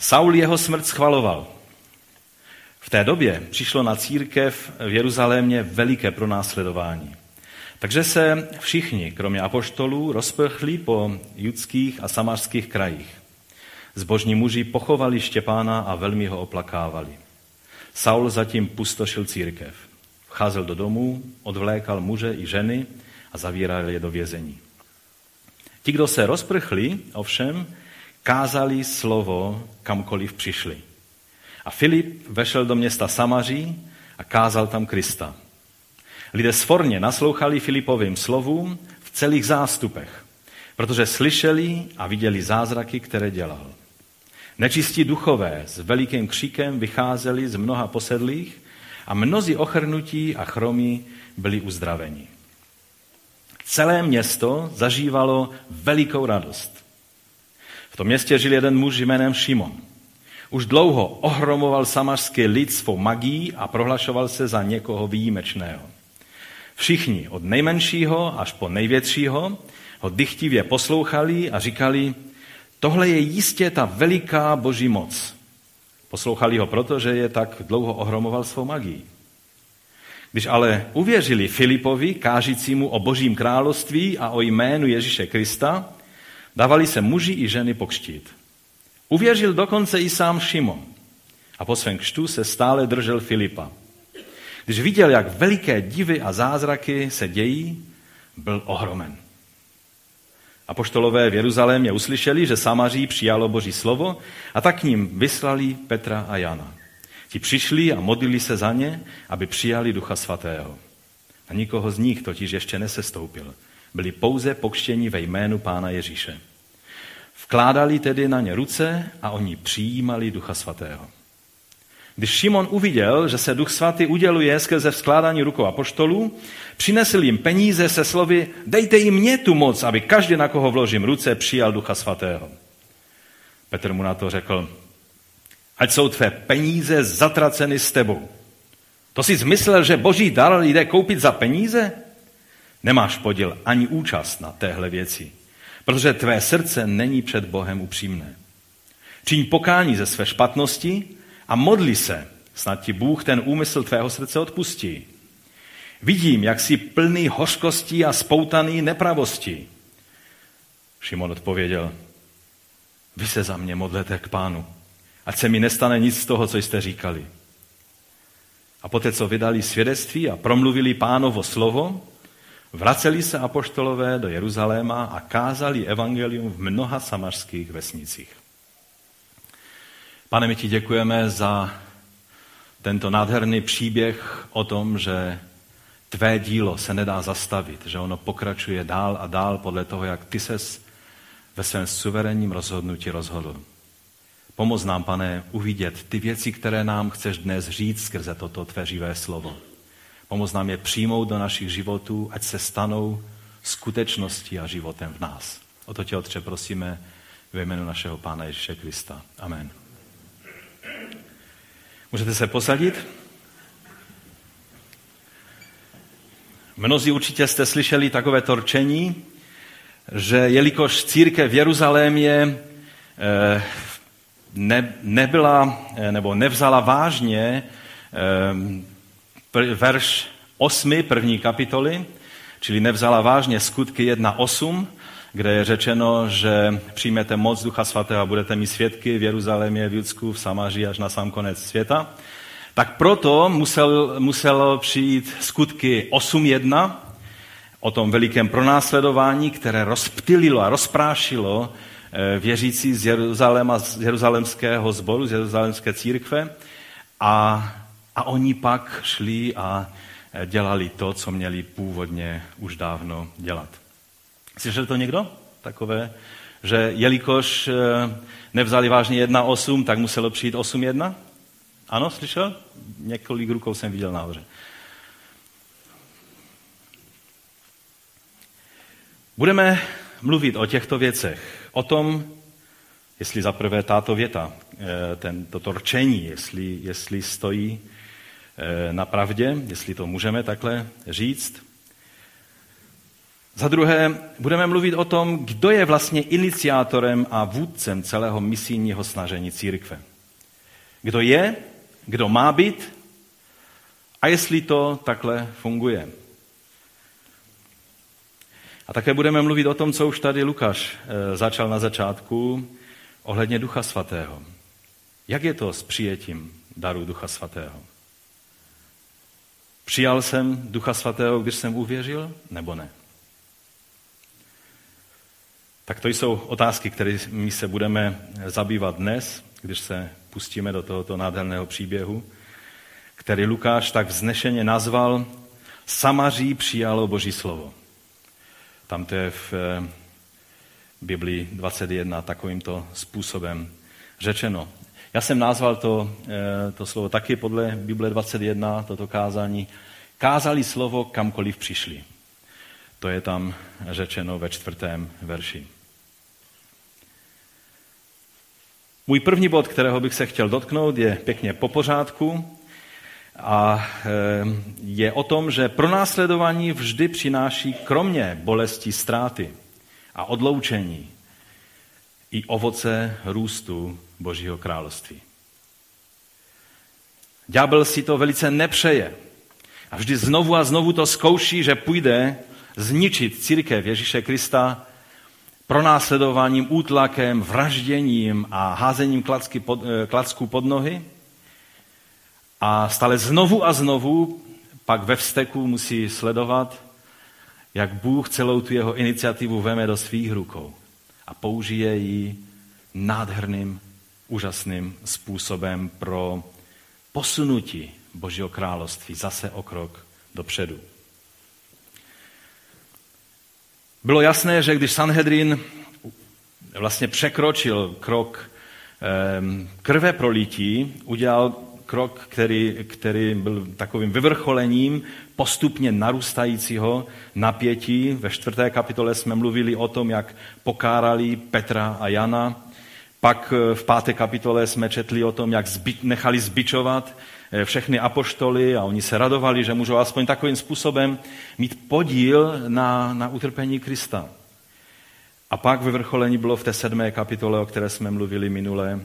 Saul jeho smrt schvaloval. V té době přišlo na církev v Jeruzalémě veliké pronásledování. Takže se všichni, kromě apoštolů, rozprchli po judských a samarských krajích. Zbožní muži pochovali Štěpána a velmi ho oplakávali. Saul zatím pustošil církev. Vcházel do domů, odvlékal muže i ženy a zavíral je do vězení. Ti, kdo se rozprchli, ovšem, kázali slovo kamkoliv přišli. A Filip vešel do města Samaří a kázal tam Krista. Lidé sforně naslouchali Filipovým slovům v celých zástupech, protože slyšeli a viděli zázraky, které dělal. Nečistí duchové s velikým kříkem vycházeli z mnoha posedlých a mnozí ochrnutí a chromí byli uzdraveni. Celé město zažívalo velikou radost. V tom městě žil jeden muž jménem Šimon. Už dlouho ohromoval samařský lid svou magií a prohlašoval se za někoho výjimečného. Všichni, od nejmenšího až po největšího, ho dychtivě poslouchali a říkali, tohle je jistě ta veliká boží moc. Poslouchali ho proto, že je tak dlouho ohromoval svou magií. Když ale uvěřili Filipovi, kážícímu o božím království a o jménu Ježíše Krista, dávali se muži i ženy pokštít. Uvěřil dokonce i sám Šimon a po svém kštu se stále držel Filipa. Když viděl, jak veliké divy a zázraky se dějí, byl ohromen. Apoštolové v Jeruzalémě uslyšeli, že Samaří přijalo Boží slovo a tak k ním vyslali Petra a Jana. Ti přišli a modlili se za ně, aby přijali Ducha Svatého. A nikoho z nich totiž ještě nesestoupil. Byli pouze pokštěni ve jménu Pána Ježíše. Vkládali tedy na ně ruce a oni přijímali Ducha Svatého. Když Šimon uviděl, že se Duch Svatý uděluje skrze vzkládání rukou apoštolů, přinesl jim peníze se slovy, dejte jim mě tu moc, aby každý, na koho vložím ruce, přijal Ducha Svatého. Petr mu na to řekl, ať jsou tvé peníze zatraceny s tebou. To jsi zmyslel, že boží dar jde koupit za peníze? Nemáš podíl ani účast na téhle věci, protože tvé srdce není před Bohem upřímné. Čiň pokání ze své špatnosti a modli se, snad ti Bůh ten úmysl tvého srdce odpustí. Vidím, jak jsi plný hořkostí a spoutaný nepravostí. Šimon odpověděl, vy se za mě modlete k pánu, ať se mi nestane nic z toho, co jste říkali. A poté, co vydali svědectví a promluvili pánovo slovo, vraceli se apoštolové do Jeruzaléma a kázali evangelium v mnoha samařských vesnicích. Pane, my ti děkujeme za tento nádherný příběh o tom, že tvé dílo se nedá zastavit, že ono pokračuje dál a dál podle toho, jak ty ses ve svém suverénním rozhodnutí rozhodl. Pomoz nám, pane, uvidět ty věci, které nám chceš dnes říct skrze toto tvé živé slovo. Pomoz nám je přijmout do našich životů, ať se stanou skutečností a životem v nás. O to tě, Otče, prosíme ve jménu našeho Pána Ježíše Krista. Amen. Můžete se posadit? Mnozí určitě jste slyšeli takové torčení, že jelikož církev v Jeruzalémě eh, ne, nebyla nebo nevzala vážně eh, verš 8. první kapitoly, čili nevzala vážně skutky 1.8, kde je řečeno, že přijmete moc Ducha Svatého a budete mít svědky v Jeruzalémě, v Judsku, v Samaří až na sám konec světa, tak proto musel, muselo přijít skutky 8.1 o tom velikém pronásledování, které rozptylilo a rozprášilo eh, věřící z Jeruzaléma, z jeruzalemského sboru, z jeruzalemské církve a, a oni pak šli a eh, dělali to, co měli původně už dávno dělat. Slyšel to někdo? Takové, že jelikož eh, nevzali vážně 1.8, tak muselo přijít 8.1? Ano, slyšel? Několik rukou jsem viděl nahoře. Budeme mluvit o těchto věcech. O tom, jestli za prvé tato věta, eh, ten, toto rčení, jestli, jestli stojí na pravdě, jestli to můžeme takhle říct. Za druhé, budeme mluvit o tom, kdo je vlastně iniciátorem a vůdcem celého misijního snažení církve. Kdo je, kdo má být a jestli to takhle funguje. A také budeme mluvit o tom, co už tady Lukáš eh, začal na začátku, ohledně Ducha Svatého. Jak je to s přijetím daru Ducha Svatého? Přijal jsem Ducha Svatého, když jsem uvěřil, nebo ne? Tak to jsou otázky, kterými se budeme zabývat dnes, když se pustíme do tohoto nádherného příběhu, který Lukáš tak vznešeně nazval Samaří přijalo Boží slovo. Tam to je v eh, Biblii 21 takovýmto způsobem řečeno. Já jsem nazval to, eh, to slovo taky podle Bible 21, toto kázání. Kázali slovo kamkoliv přišli. To je tam řečeno ve čtvrtém verši. Můj první bod, kterého bych se chtěl dotknout, je pěkně po pořádku a eh, je o tom, že pronásledování vždy přináší kromě bolesti ztráty a odloučení i ovoce růstu Božího království. Ďábel si to velice nepřeje a vždy znovu a znovu to zkouší, že půjde zničit církev Ježíše Krista pronásledováním, útlakem, vražděním a házením pod, eh, klacků pod nohy. A stále znovu a znovu pak ve vzteku musí sledovat, jak Bůh celou tu jeho iniciativu veme do svých rukou a použije ji nádherným, úžasným způsobem pro posunutí Božího království zase o krok dopředu. Bylo jasné, že když Sanhedrin vlastně překročil krok krve prolítí, udělal krok, který, který byl takovým vyvrcholením postupně narůstajícího napětí. Ve čtvrté kapitole jsme mluvili o tom, jak pokárali Petra a Jana. Pak eh, v páté kapitole jsme četli o tom, jak zbi, nechali zbičovat eh, všechny apoštoly a oni se radovali, že můžou aspoň takovým způsobem mít podíl na, na utrpení Krista. A pak vyvrcholení bylo v té sedmé kapitole, o které jsme mluvili minule,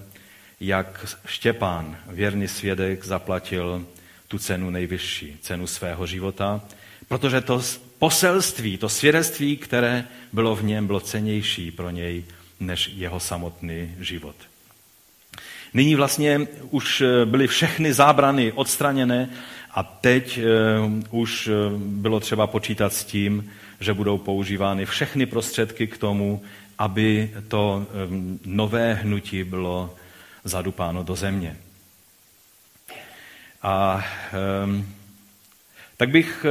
jak Štěpán, věrný svědek, zaplatil tu cenu nejvyšší, cenu svého života, protože to poselství, to svědectví, které bylo v něm, bylo cenější pro něj než jeho samotný život. Nyní vlastně už byly všechny zábrany odstraněné a teď eh, už eh, bylo třeba počítat s tím, že budou používány všechny prostředky k tomu, aby to eh, nové hnutí bylo zadupáno do země. A tak bych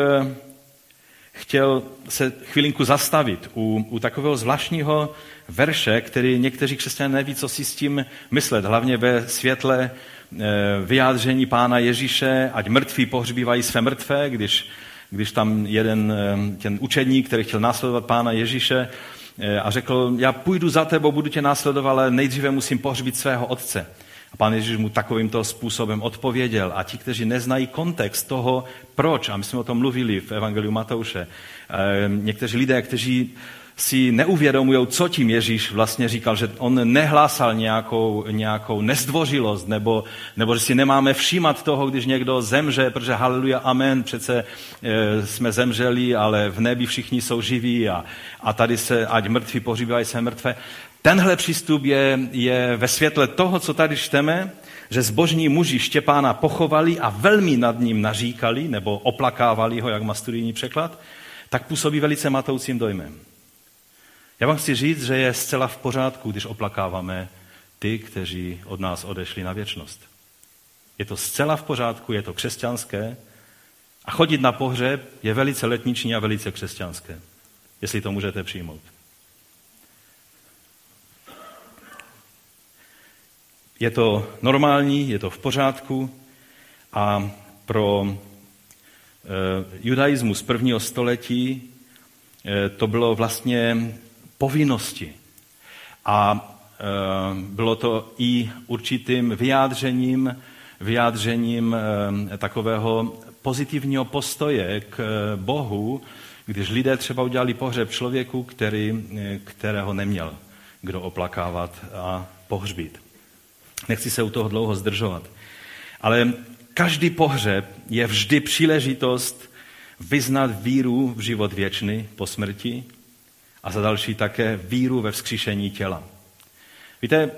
chtěl se chvilinku zastavit u, u takového zvláštního verše, který někteří křesťané neví, co si s tím myslet, hlavně ve světle uh, vyjádření pána Ježíše, ať mrtví pohřbívají své mrtvé, když, když tam jeden uh, ten učedník, který chtěl následovat pána Ježíše, a řekl, já půjdu za tebou, budu tě následovat, ale nejdříve musím pohřbít svého otce. A pán Ježíš mu takovýmto způsobem odpověděl. A ti, kteří neznají kontext toho, proč, a my jsme o tom mluvili v Evangeliu Matouše, eh, někteří lidé, kteří si neuvědomují, co tím Ježíš vlastně říkal, že on nehlásal nějakou, nějakou nezdvořilost, nebo, nebo že si nemáme všímat toho, když někdo zemře, protože haleluja, amen, přece e, jsme zemřeli, ale v nebi všichni jsou živí a, a tady se, ať mrtví pohřbívají se mrtvé. Tenhle přístup je, je ve světle toho, co tady čteme, že zbožní muži Štěpána pochovali a velmi nad ním naříkali, nebo oplakávali ho, jak má studijní překlad, tak působí velice matoucím dojmem. Já vám chci říct, že je zcela v pořádku, když oplakáváme ty, kteří od nás odešli na věčnost. Je to zcela v pořádku, je to křesťanské a chodit na pohřeb je velice letniční a velice křesťanské, jestli to můžete přijmout. Je to normální, je to v pořádku a pro e, judaismus prvního století e, to bylo vlastně povinnosti. A e, bylo to i určitým vyjádřením, vyjádřením takového pozitivního postoje k Bohu, když lidé třeba udělali pohřeb člověku, který, kterého neměl kdo oplakávat a pohřbít. Nechci se u toho dlouho zdržovat. Ale každý pohřeb je vždy příležitost vyznat víru v život věčný po smrti a za další také víru ve vzkříšení těla. Víte,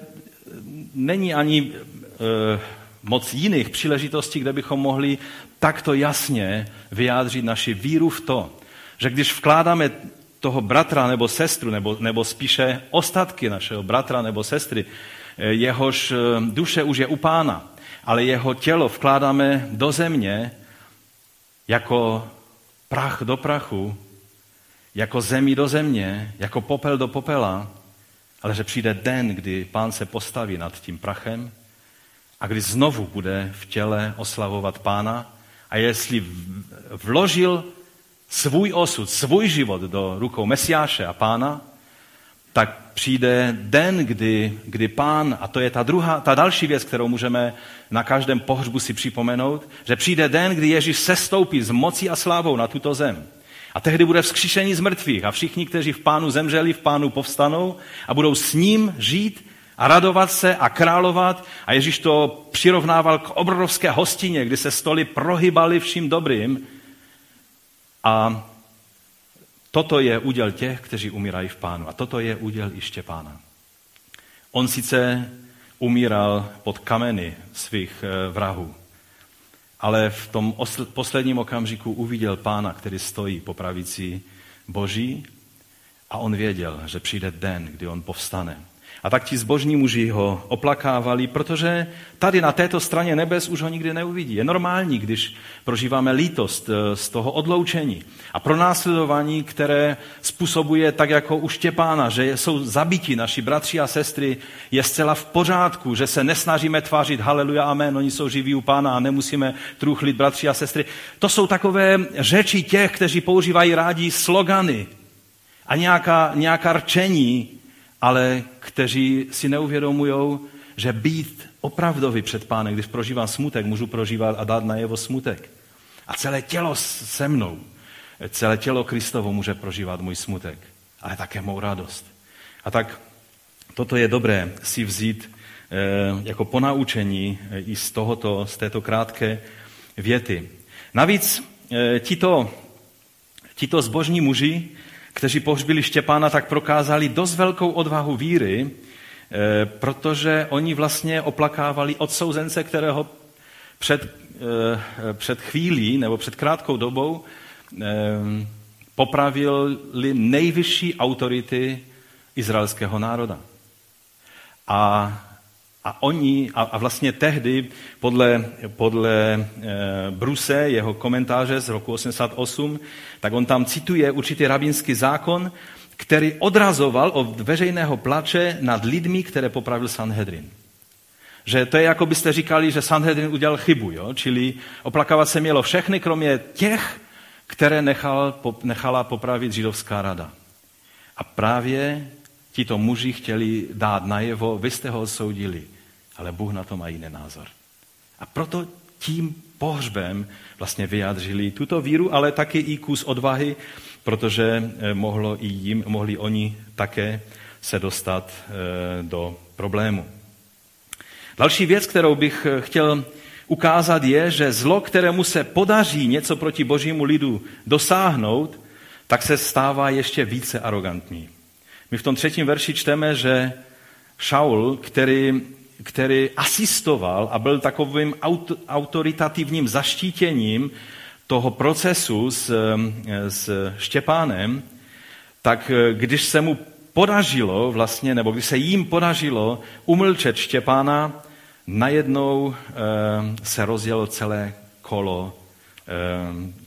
není ani e, moc jiných příležitostí, kde bychom mohli takto jasně vyjádřit naši víru v to, že když vkládáme toho bratra nebo sestru, nebo, nebo spíše ostatky našeho bratra nebo sestry, jehož eh, duše už je u pána, ale jeho tělo vkládáme do země jako prach do prachu, jako zemí do země, jako popel do popela, ale že přijde den, kdy pán se postaví nad tím prachem a kdy znovu bude v těle oslavovat pána. A jestli vložil svůj osud, svůj život do rukou Mesiáše a pána, tak přijde den, kdy, kdy pán, a to je ta, druhá, ta další věc, kterou můžeme na každém pohřbu si připomenout, že přijde den, kdy Ježíš sestoupí z mocí a slávou na tuto zem. A tehdy bude vzkříšení z mrtvých a všichni, kteří v pánu zemřeli, v pánu povstanou a budou s ním žít a radovat se a královat. A Ježíš to přirovnával k obrovské hostině, kdy se stoly prohybaly vším dobrým. A toto je úděl těch, kteří umírají v pánu. A toto je úděl i Štěpána. On sice umíral pod kameny svých eh, vrahů, ale v tom posledním okamžiku uviděl pána, který stojí po pravici Boží a on věděl, že přijde den, kdy on povstane a tak ti zbožní muži ho oplakávali, protože tady na této straně nebes už ho nikdy neuvidí. Je normální, když prožíváme lítost eh, z toho odloučení a pronásledování, které způsobuje tak jako u Štěpána, že jsou zabiti naši bratři a sestry, je zcela v pořádku, že se nesnažíme tvářit haleluja, amen, oni jsou živí u pána a nemusíme truchlit bratři a sestry. To jsou takové řeči těch, kteří používají rádi slogany a nějaká, nějaká rčení, ale kteří si neuvědomují, že být opravdový před pánem, když prožívám smutek, můžu prožívat a dát na jeho smutek. A celé tělo se mnou, celé tělo Kristovo může prožívat můj smutek, ale také mou radost. A tak toto je dobré si vzít eh, jako ponaučení eh, i z, tohoto, z této krátké věty. Navíc eh, tito, tito zbožní muži kteří pohřbili Štěpána, tak prokázali dost velkou odvahu víry, eh, protože oni vlastně oplakávali odsouzence, kterého před, eh, před chvílí nebo před krátkou dobou eh, popravili nejvyšší autority izraelského národa. A a oni, a, a vlastně tehdy, podle, podle e, Bruse, jeho komentáře z roku 88, tak on tam cituje určitý rabínský zákon, který odrazoval od veřejného plače nad lidmi, které popravil Sanhedrin. Že to je, jako byste říkali, že Sanhedrin udělal chybu, jo? čili oplakávat se mělo všechny, kromě těch, které nechal, nechala popravit židovská rada. A právě tito muži chtěli dát najevo, vy jste ho odsoudili ale Bůh na to má jiný názor. A proto tím pohřbem vlastně vyjádřili tuto víru, ale taky i kus odvahy, protože eh, mohlo i jim, mohli oni také se dostat eh, do problému. Další věc, kterou bych eh, chtěl ukázat, je, že zlo, kterému se podaří něco proti božímu lidu dosáhnout, tak se stává ještě více arrogantní. My v tom třetím verši čteme, že Šaul, který který asistoval a byl takovým autoritativním zaštítěním toho procesu s, s Štěpánem, tak eh, když se mu podařilo vlastně, nebo když se jim podařilo umlčet Štěpána, najednou e, se rozjelo celé kolo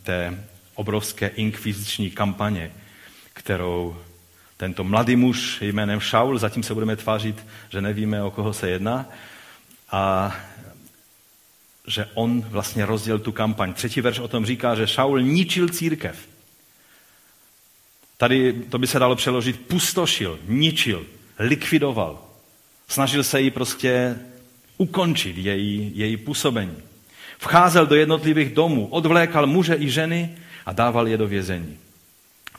té obrovské inkviziční kampaně, kterou tento mladý muž jménem Šaul, zatím se budeme tvářit, že nevíme, o koho se jedná, a že on vlastně rozdělil tu kampaň. Třetí verš o tom říká, že Šaul ničil církev. Tady to by se dalo přeložit pustošil, ničil, likvidoval. Snažil se jí prostě ukončit její, její působení. Vcházel do jednotlivých domů, odvlékal muže i ženy a dával je do vězení.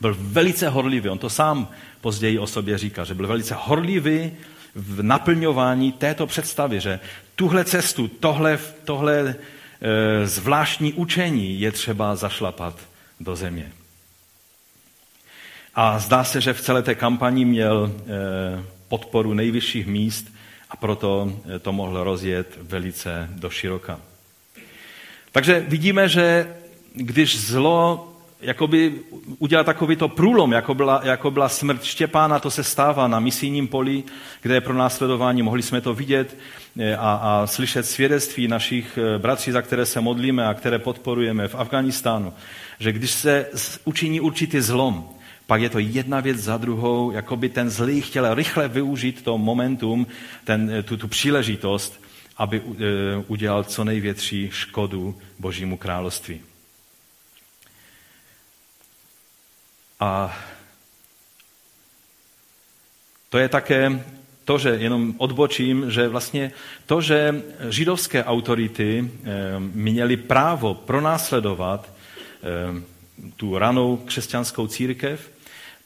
Byl velice horlivý, on to sám později o sobě říká, že byl velice horlivý v naplňování této představy, že tuhle cestu, tohle, tohle e, zvláštní učení je třeba zašlapat do země. A zdá se, že v celé té kampani měl e, podporu nejvyšších míst a proto e, to mohl rozjet velice do široka. Takže vidíme, že když zlo jakoby udělat takovýto průlom, jako byla, jako byla smrt Štěpána, to se stává na misijním poli, kde je pro následování, mohli jsme to vidět eh, a, a slyšet svědectví našich eh, bratří, za které se modlíme a které podporujeme v Afganistánu, že když se učiní určitý zlom, pak je to jedna věc za druhou, jako by ten zlý chtěl rychle využít to momentum, ten, eh, tu, tu příležitost, aby udělal co největší škodu Božímu království. A to je také to, že jenom odbočím, že vlastně to, že židovské autority eh, měly právo pronásledovat eh, tu ranou křesťanskou církev,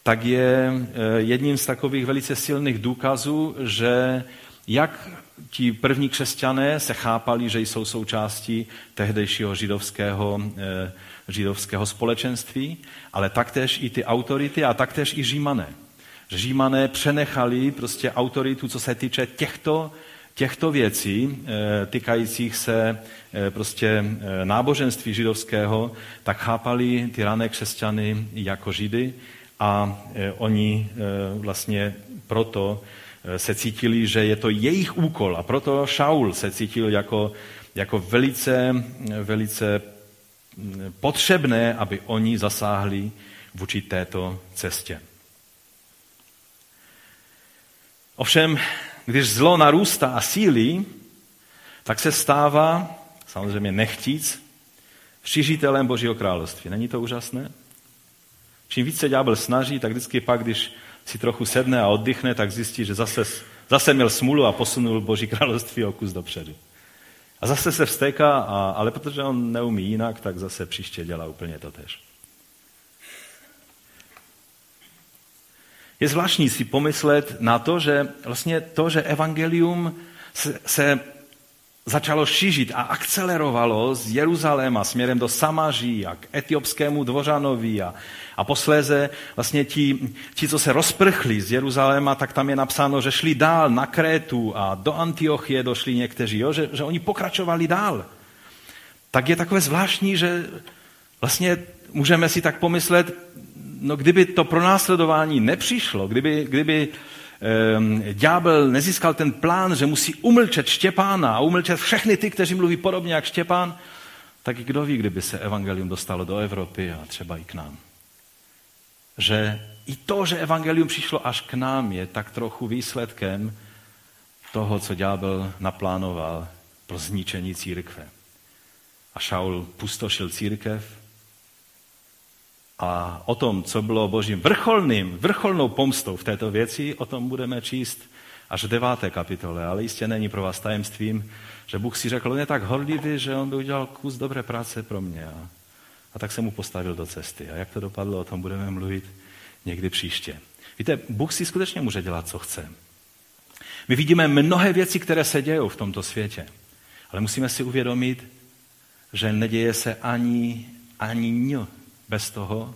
tak je eh, jedním z takových velice silných důkazů, že jak ti první křesťané se chápali, že jsou součástí tehdejšího židovského židovského společenství, ale taktéž i ty autority a taktéž i římané. Římané přenechali prostě autoritu, co se týče těchto, těchto věcí, eh, týkajících se eh, prostě eh, náboženství židovského, tak chápali ty rané křesťany jako židy a oni vlastně proto se cítili, že je to jejich úkol a proto Šaul se cítil jako, jako velice, velice potřebné, aby oni zasáhli vůči této cestě. Ovšem, když zlo narůstá a sílí, tak se stává, samozřejmě nechtíc, šiřitelem Božího království. Není to úžasné? Čím více ďábel snaží, tak vždycky pak, když si trochu sedne a oddychne, tak zjistí, že zase, zase měl smůlu a posunul Boží království o kus dopředu. A zase se vstéká, a, ale protože on neumí jinak, tak zase příště dělá úplně to tež. Je zvláštní si pomyslet na to, že vlastně to, že evangelium se, se začalo šířit a akcelerovalo z Jeruzaléma směrem do Samaří a k etiopskému dvořanovi a, a posléze vlastně ti, ti, co se rozprchli z Jeruzaléma, tak tam je napsáno, že šli dál na Krétu a do Antiochie došli někteří, jo? Že, že oni pokračovali dál. Tak je takové zvláštní, že vlastně můžeme si tak pomyslet, no kdyby to pronásledování nepřišlo, kdyby, kdyby ďábel nezískal ten plán, že musí umlčet Štěpána a umlčet všechny ty, kteří mluví podobně jak Štěpán, tak kdo ví, kdyby se evangelium dostalo do Evropy a třeba i k nám. Že i to, že evangelium přišlo až k nám, je tak trochu výsledkem toho, co ďábel naplánoval pro zničení církve. A Šaul pustošil církev, a o tom, co bylo božím vrcholným, vrcholnou pomstou v této věci, o tom budeme číst až v deváté kapitole. Ale jistě není pro vás tajemstvím, že Bůh si řekl, on je tak horlivý, že on by udělal kus dobré práce pro mě. A, a tak se mu postavil do cesty. A jak to dopadlo, o tom budeme mluvit někdy příště. Víte, Bůh si skutečně může dělat, co chce. My vidíme mnohé věci, které se dějí v tomto světě. Ale musíme si uvědomit, že neděje se ani, ani bez toho,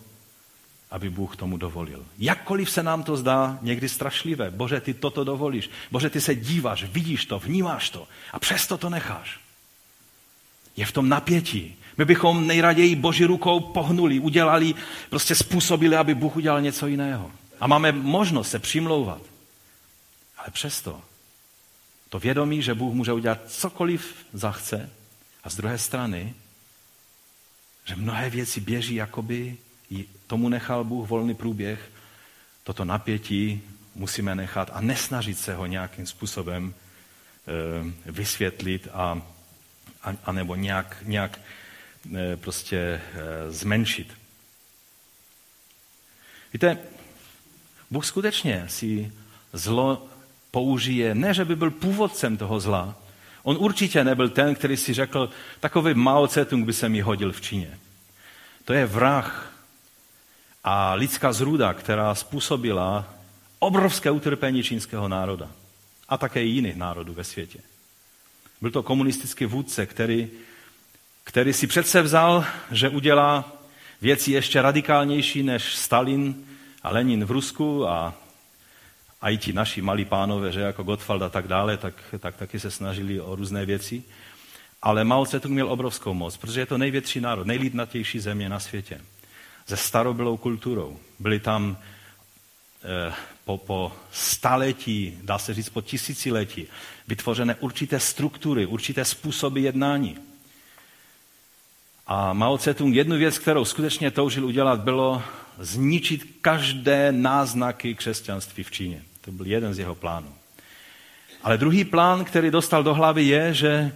aby Bůh tomu dovolil. Jakkoliv se nám to zdá někdy strašlivé, Bože, ty toto dovolíš, Bože, ty se díváš, vidíš to, vnímáš to a přesto to necháš. Je v tom napětí. My bychom nejraději Boží rukou pohnuli, udělali, prostě způsobili, aby Bůh udělal něco jiného. A máme možnost se přimlouvat. Ale přesto to vědomí, že Bůh může udělat cokoliv zachce a z druhé strany že mnohé věci běží, jakoby tomu nechal Bůh volný průběh. Toto napětí musíme nechat a nesnažit se ho nějakým způsobem e, vysvětlit a, a, a nebo nějak, nějak e, prostě e, zmenšit. Víte, Bůh skutečně si zlo použije, ne, že by byl původcem toho zla, On určitě nebyl ten, který si řekl, takový Mao Tse-tung by se mi hodil v Číně. To je vrah. a lidská zrůda, která způsobila obrovské utrpení čínského národa a také jiných národů ve světě. Byl to komunistický vůdce, který, který si přece vzal, že udělá věci ještě radikálnější než Stalin a Lenin v Rusku a, a i ti naši malí pánové, že jako Gottwald a tak dále, tak, tak taky se snažili o různé věci. Ale Mao Tse-tung měl obrovskou moc, protože je to největší národ, nejlidnatější země na světě. Se starobylou kulturou. Byli tam eh, po, po staletí, dá se říct po tisíciletí, vytvořené určité struktury, určité způsoby jednání. A Mao Tse-tung jednu věc, kterou skutečně toužil udělat, bylo zničit každé náznaky křesťanství v Číně. To byl jeden z jeho plánů. Ale druhý plán, který dostal do hlavy, je, že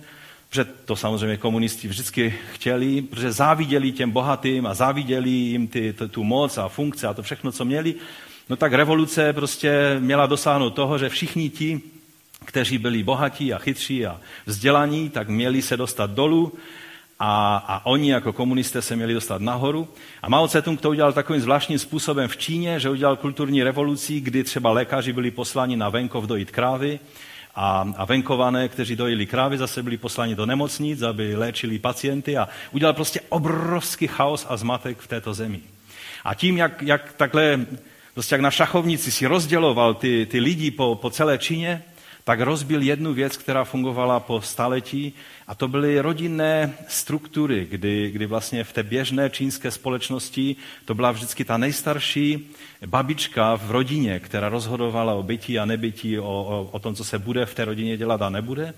že to samozřejmě komunisti vždycky chtěli, protože záviděli těm bohatým a záviděli jim ty, tu moc a funkce a to všechno, co měli, no tak revoluce prostě měla dosáhnout toho, že všichni ti, kteří byli bohatí a chytří a vzdělaní, tak měli se dostat dolů a, a oni jako komunisté se měli dostat nahoru. A Mao Tse-tung to udělal takovým zvláštním způsobem v Číně, že udělal kulturní revoluci, kdy třeba lékaři byli posláni na venkov dojít krávy a, a venkované, kteří dojili krávy, zase byli posláni do nemocnic, aby léčili pacienty a udělal prostě obrovský chaos a zmatek v této zemi. A tím, jak, jak takhle, prostě jak na šachovnici si rozděloval ty, ty lidi po, po celé Číně, tak rozbil jednu věc, která fungovala po staletí, a to byly rodinné struktury, kdy, kdy vlastně v té běžné čínské společnosti to byla vždycky ta nejstarší babička v rodině, která rozhodovala o bytí a nebytí, o, o, o tom, co se bude v té rodině dělat a nebude.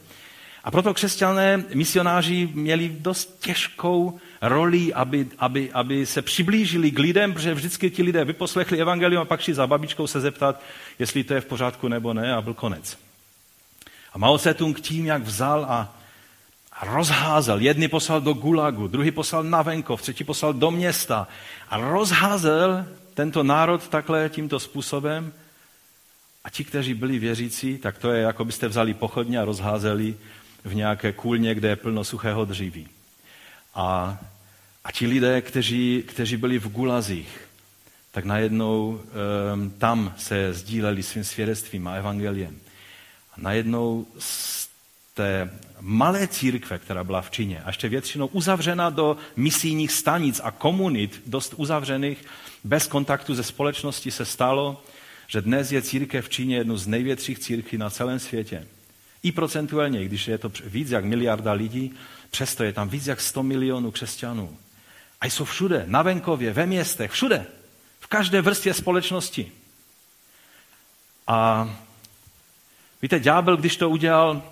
A proto křesťané, misionáři měli dost těžkou roli, aby, aby, aby se přiblížili k lidem, protože vždycky ti lidé vyposlechli evangelium a pak šli za babičkou se zeptat, jestli to je v pořádku nebo ne a byl konec. A Mao Tse-tung tím, jak vzal a, a rozházel, jedny poslal do Gulagu, druhý poslal na venkov, třetí poslal do města a rozházel tento národ takhle tímto způsobem a ti, kteří byli věřící, tak to je, jako byste vzali pochodně a rozházeli v nějaké kůlně, kde je plno suchého dříví. A, a ti lidé, kteří, kteří byli v Gulazích, tak najednou um, tam se sdíleli svým svědectvím a evangeliem. A najednou z té malé církve, která byla v Číně, a ještě většinou uzavřena do misijních stanic a komunit, dost uzavřených, bez kontaktu ze společnosti se stalo, že dnes je církev v Číně jednou z největších církví na celém světě. I procentuálně, když je to víc jak miliarda lidí, přesto je tam víc jak 100 milionů křesťanů. A jsou všude, na venkově, ve městech, všude. V každé vrstvě společnosti. A víte, ďábel, když to udělal,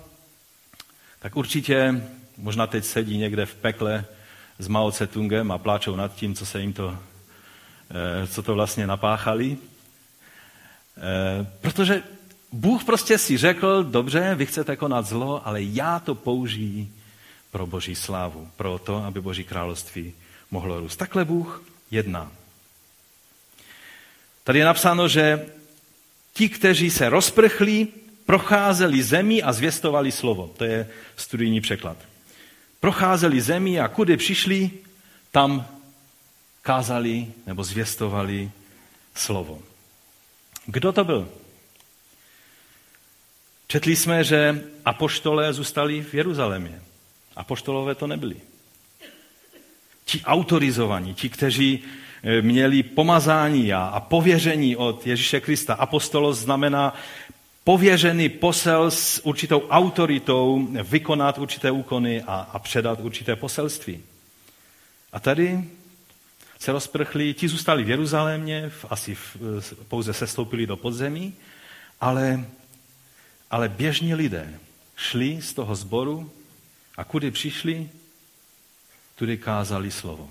tak určitě, možná teď sedí někde v pekle s Mao Tse-tungem a pláčou nad tím, co se jim to, eh, co to vlastně napáchali. Eh, protože Bůh prostě si řekl, dobře, vy chcete konat zlo, ale já to použiji pro boží slávu, pro to, aby boží království mohlo růst. Takhle Bůh jedná. Tady je napsáno, že ti, kteří se rozprchli, procházeli zemi a zvěstovali slovo. To je studijní překlad. Procházeli zemi a kudy přišli, tam kázali nebo zvěstovali slovo. Kdo to byl? Četli jsme, že apoštolé zůstali v Jeruzalémě. Apoštolové to nebyli. Ti autorizovaní, ti, kteří eh, měli pomazání a pověření od Ježíše Krista. Apostolos znamená pověřený posel s určitou autoritou vykonat určité úkony a, a předat určité poselství. A tady se rozprchli, ti zůstali v Jeruzalémě, asi v, pouze se stoupili do podzemí, ale, ale běžní lidé šli z toho sboru a kudy přišli, tudy kázali slovo.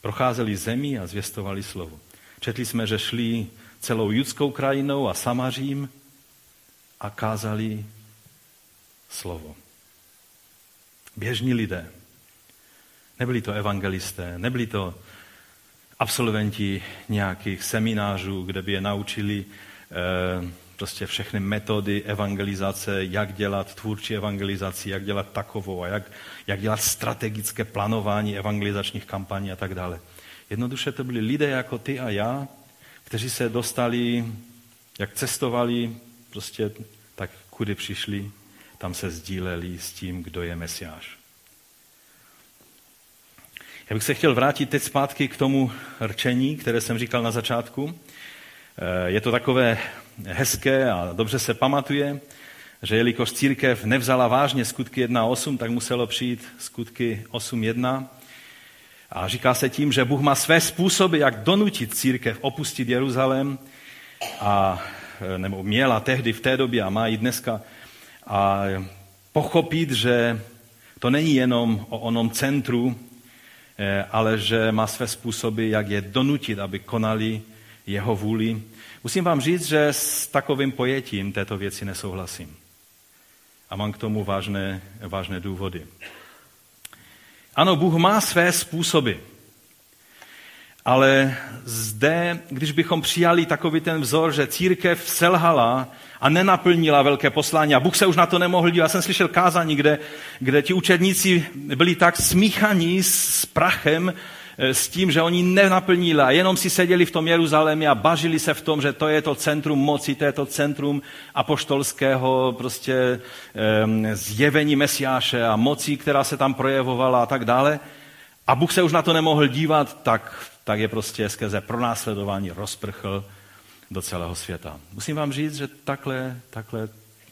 Procházeli zemí a zvěstovali slovo. Četli jsme, že šli celou judskou krajinou a Samařím a kázali slovo. Běžní lidé. Nebyli to evangelisté, nebyli to absolventi nějakých seminářů, kde by je naučili eh, prostě všechny metody evangelizace, jak dělat tvůrčí evangelizaci, jak dělat takovou a jak, jak dělat strategické plánování evangelizačních kampaní a tak dále. Jednoduše to byli lidé jako ty a já, kteří se dostali, jak cestovali, prostě tak kudy přišli, tam se sdíleli s tím, kdo je Mesiáš. Já bych se chtěl vrátit teď zpátky k tomu rčení, které jsem říkal na začátku. Eh, je to takové hezké a dobře se pamatuje, že jelikož církev nevzala vážně skutky 1.8, tak muselo přijít skutky 8.1. A říká se tím, že Bůh má své způsoby, jak donutit církev opustit Jeruzalém, a, eh, nebo měla tehdy v té době a má i dneska, a pochopit, že to není jenom o onom centru, eh, ale že má své způsoby, jak je donutit, aby konali jeho vůli. Musím vám říct, že s takovým pojetím této věci nesouhlasím. A mám k tomu vážné, vážné důvody. Ano, Bůh má své způsoby. Ale zde, když bychom přijali takový ten vzor, že církev selhala a nenaplnila velké poslání a Bůh se už na to nemohl dívat. Já jsem slyšel kázání, kde, kde ti učedníci byli tak smíchaní s prachem, s tím, že oni nenaplnili a jenom si seděli v tom Jeruzalémě a bažili se v tom, že to je to centrum moci, to je to centrum apoštolského prostě zjevení Mesiáše a moci, která se tam projevovala a tak dále. A Bůh se už na to nemohl dívat, tak, tak je prostě skrze pronásledování rozprchl do celého světa. Musím vám říct, že takhle, takhle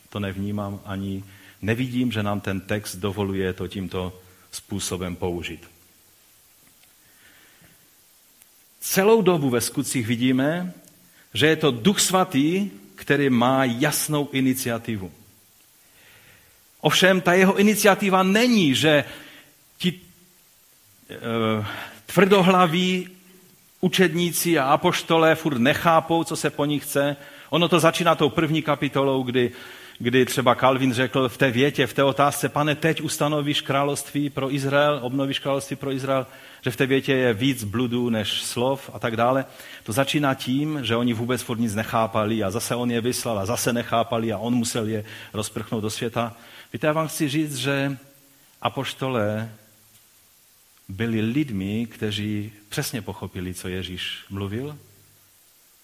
to nevnímám ani nevidím, že nám ten text dovoluje to tímto způsobem použít. Celou dobu ve skutcích vidíme, že je to Duch Svatý, který má jasnou iniciativu. Ovšem, ta jeho iniciativa není, že ti e, tvrdohlaví učedníci a apoštolé furt nechápou, co se po nich chce. Ono to začíná tou první kapitolou, kdy, kdy třeba Kalvin řekl v té větě, v té otázce, pane, teď ustanovíš království pro Izrael, obnovíš království pro Izrael že v té větě je víc bludu než slov a tak dále. To začíná tím, že oni vůbec furt nic nechápali a zase on je vyslal a zase nechápali a on musel je rozprchnout do světa. Víte, já vám chci říct, že apoštole byli lidmi, kteří přesně pochopili, co Ježíš mluvil,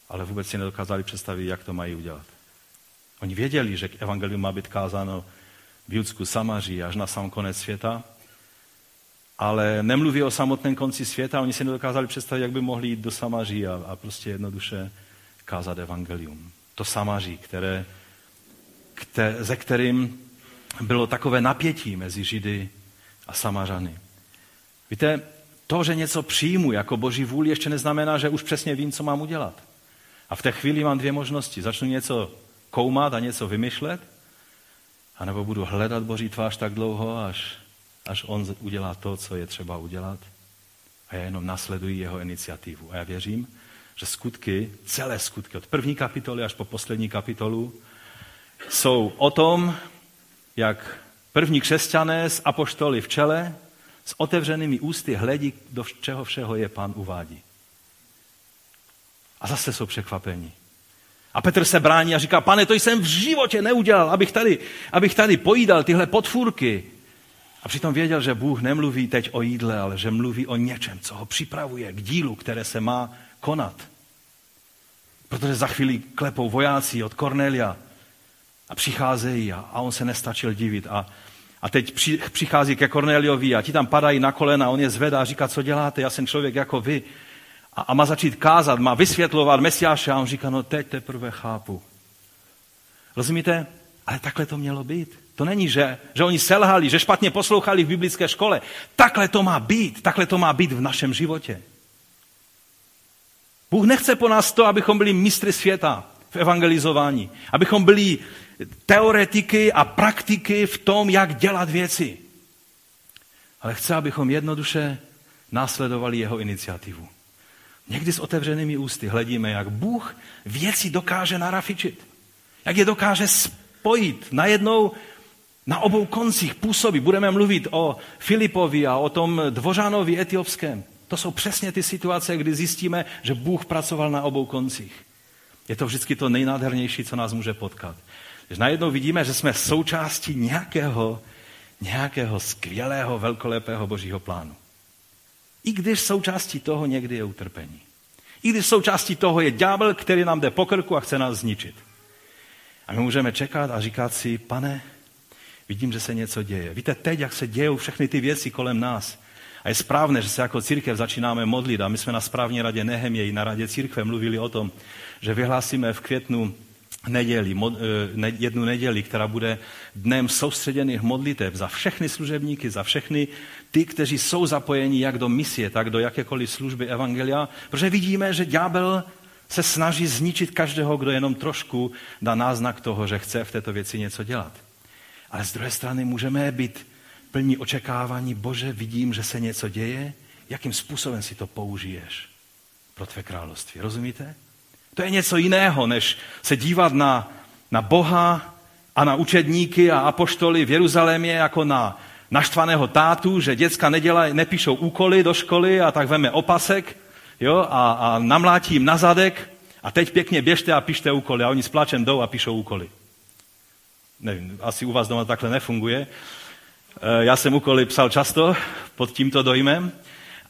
ale vůbec si nedokázali představit, jak to mají udělat. Oni věděli, že evangelium má být kázáno v Judsku, Samaří až na sam konec světa, ale nemluví o samotném konci světa, oni si nedokázali představit, jak by mohli jít do Samaří a, a prostě jednoduše kázat evangelium. To Samaří, které, které, ze kterým bylo takové napětí mezi Židy a Samařany. Víte, to, že něco přijmu jako boží vůli, ještě neznamená, že už přesně vím, co mám udělat. A v té chvíli mám dvě možnosti. Začnu něco koumat a něco vymyšlet, anebo budu hledat boží tvář tak dlouho, až až on udělá to, co je třeba udělat. A já jenom nasleduji jeho iniciativu. A já věřím, že skutky, celé skutky, od první kapitoly až po poslední kapitolu, jsou o tom, jak první křesťané s apoštoly v čele s otevřenými ústy hledí, do čeho všeho je pán uvádí. A zase jsou překvapeni. A Petr se brání a říká, pane, to jsem v životě neudělal, abych tady, abych tady pojídal tyhle podfůrky. A přitom věděl, že Bůh nemluví teď o jídle, ale že mluví o něčem, co ho připravuje k dílu, které se má konat. Protože za chvíli klepou vojáci od Kornelia a přicházejí a, a on se nestačil divit. A, a teď při, přichází ke Korneliovi a ti tam padají na kolena, on je zvedá a říká, co děláte, já jsem člověk jako vy. A, a má začít kázat, má vysvětlovat Mesiáše a on říká, no teď teprve chápu. Rozumíte? Ale takhle to mělo být. To není, že, že oni selhali, že špatně poslouchali v biblické škole. Takhle to má být, takhle to má být v našem životě. Bůh nechce po nás to, abychom byli mistry světa v evangelizování, abychom byli teoretiky a praktiky v tom, jak dělat věci. Ale chce, abychom jednoduše následovali jeho iniciativu. Někdy s otevřenými ústy hledíme, jak Bůh věci dokáže narafičit. Jak je dokáže spojit. Najednou na obou koncích působí. Budeme mluvit o Filipovi a o tom dvořanovi etiopském. To jsou přesně ty situace, kdy zjistíme, že Bůh pracoval na obou koncích. Je to vždycky to nejnádhernější, co nás může potkat. Když najednou vidíme, že jsme součástí nějakého, nějakého skvělého, velkolepého božího plánu. I když součástí toho někdy je utrpení. I když součástí toho je ďábel, který nám jde po krku a chce nás zničit. A my můžeme čekat a říkat si, pane, vidím, že se něco děje. Víte, teď, jak se dějou všechny ty věci kolem nás, a je správné, že se jako církev začínáme modlit a my jsme na správní radě Neheměji, na radě církve mluvili o tom, že vyhlásíme v květnu neděli, eh, jednu neděli, která bude dnem soustředěných modlitev za všechny služebníky, za všechny ty, kteří jsou zapojeni jak do misie, tak do jakékoliv služby evangelia, protože vidíme, že ďábel se snaží zničit každého, kdo jenom trošku dá náznak toho, že chce v této věci něco dělat. Ale z druhé strany můžeme být plní očekávání, Bože, vidím, že se něco děje, jakým způsobem si to použiješ pro tvé království. Rozumíte? To je něco jiného, než se dívat na, na Boha a na učedníky a apoštoly v Jeruzalémě jako na naštvaného tátu, že děcka nedělaj, nepíšou úkoly do školy a tak veme opasek jo, a, a namlátí jim na zadek a teď pěkně běžte a pište úkoly a oni s plačem jdou a píšou úkoly. Nevím, asi u vás doma takhle nefunguje. E, já jsem úkoly psal často pod tímto dojmem,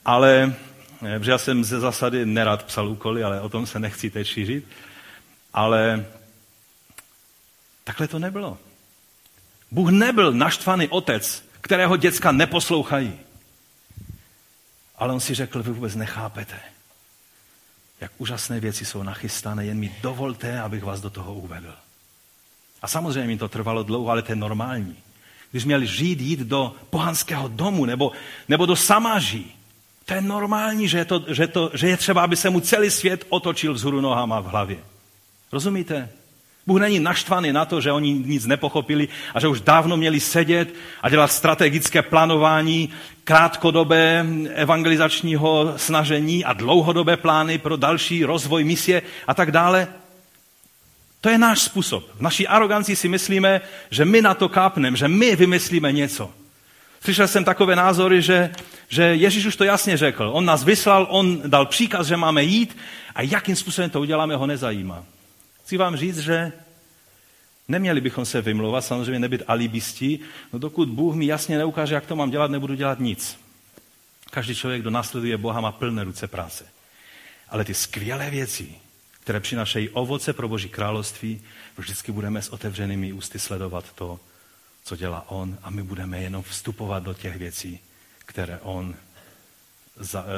ale protože já jsem ze zásady nerad psal úkoly, ale o tom se nechci teď šířit. Ale takhle to nebylo. Bůh nebyl naštvaný otec, kterého děcka neposlouchají. Ale on si řekl, vy vůbec nechápete, jak úžasné věci jsou nachystané, jen mi dovolte, abych vás do toho uvedl. A samozřejmě mi to trvalo dlouho, ale to je normální. Když měli žít, jít do pohanského domu nebo, nebo do Samáží, to je normální, že je, to, že, to, že je třeba, aby se mu celý svět otočil vzhůru nohama v hlavě. Rozumíte? Bůh není naštvaný na to, že oni nic nepochopili a že už dávno měli sedět a dělat strategické plánování, krátkodobé evangelizačního snažení a dlouhodobé plány pro další rozvoj misie a tak dále. To je náš způsob. V naší aroganci si myslíme, že my na to kápneme, že my vymyslíme něco. Slyšel jsem takové názory, že, že Ježíš už to jasně řekl. On nás vyslal, on dal příkaz, že máme jít a jakým způsobem to uděláme, ho nezajímá. Chci vám říct, že neměli bychom se vymlouvat, samozřejmě nebyt alibistí, no dokud Bůh mi jasně neukáže, jak to mám dělat, nebudu dělat nic. Každý člověk, kdo následuje Boha, má plné ruce práce. Ale ty skvělé věci, které přinašejí ovoce pro Boží království, vždycky budeme s otevřenými ústy sledovat to, co dělá on a my budeme jenom vstupovat do těch věcí, které on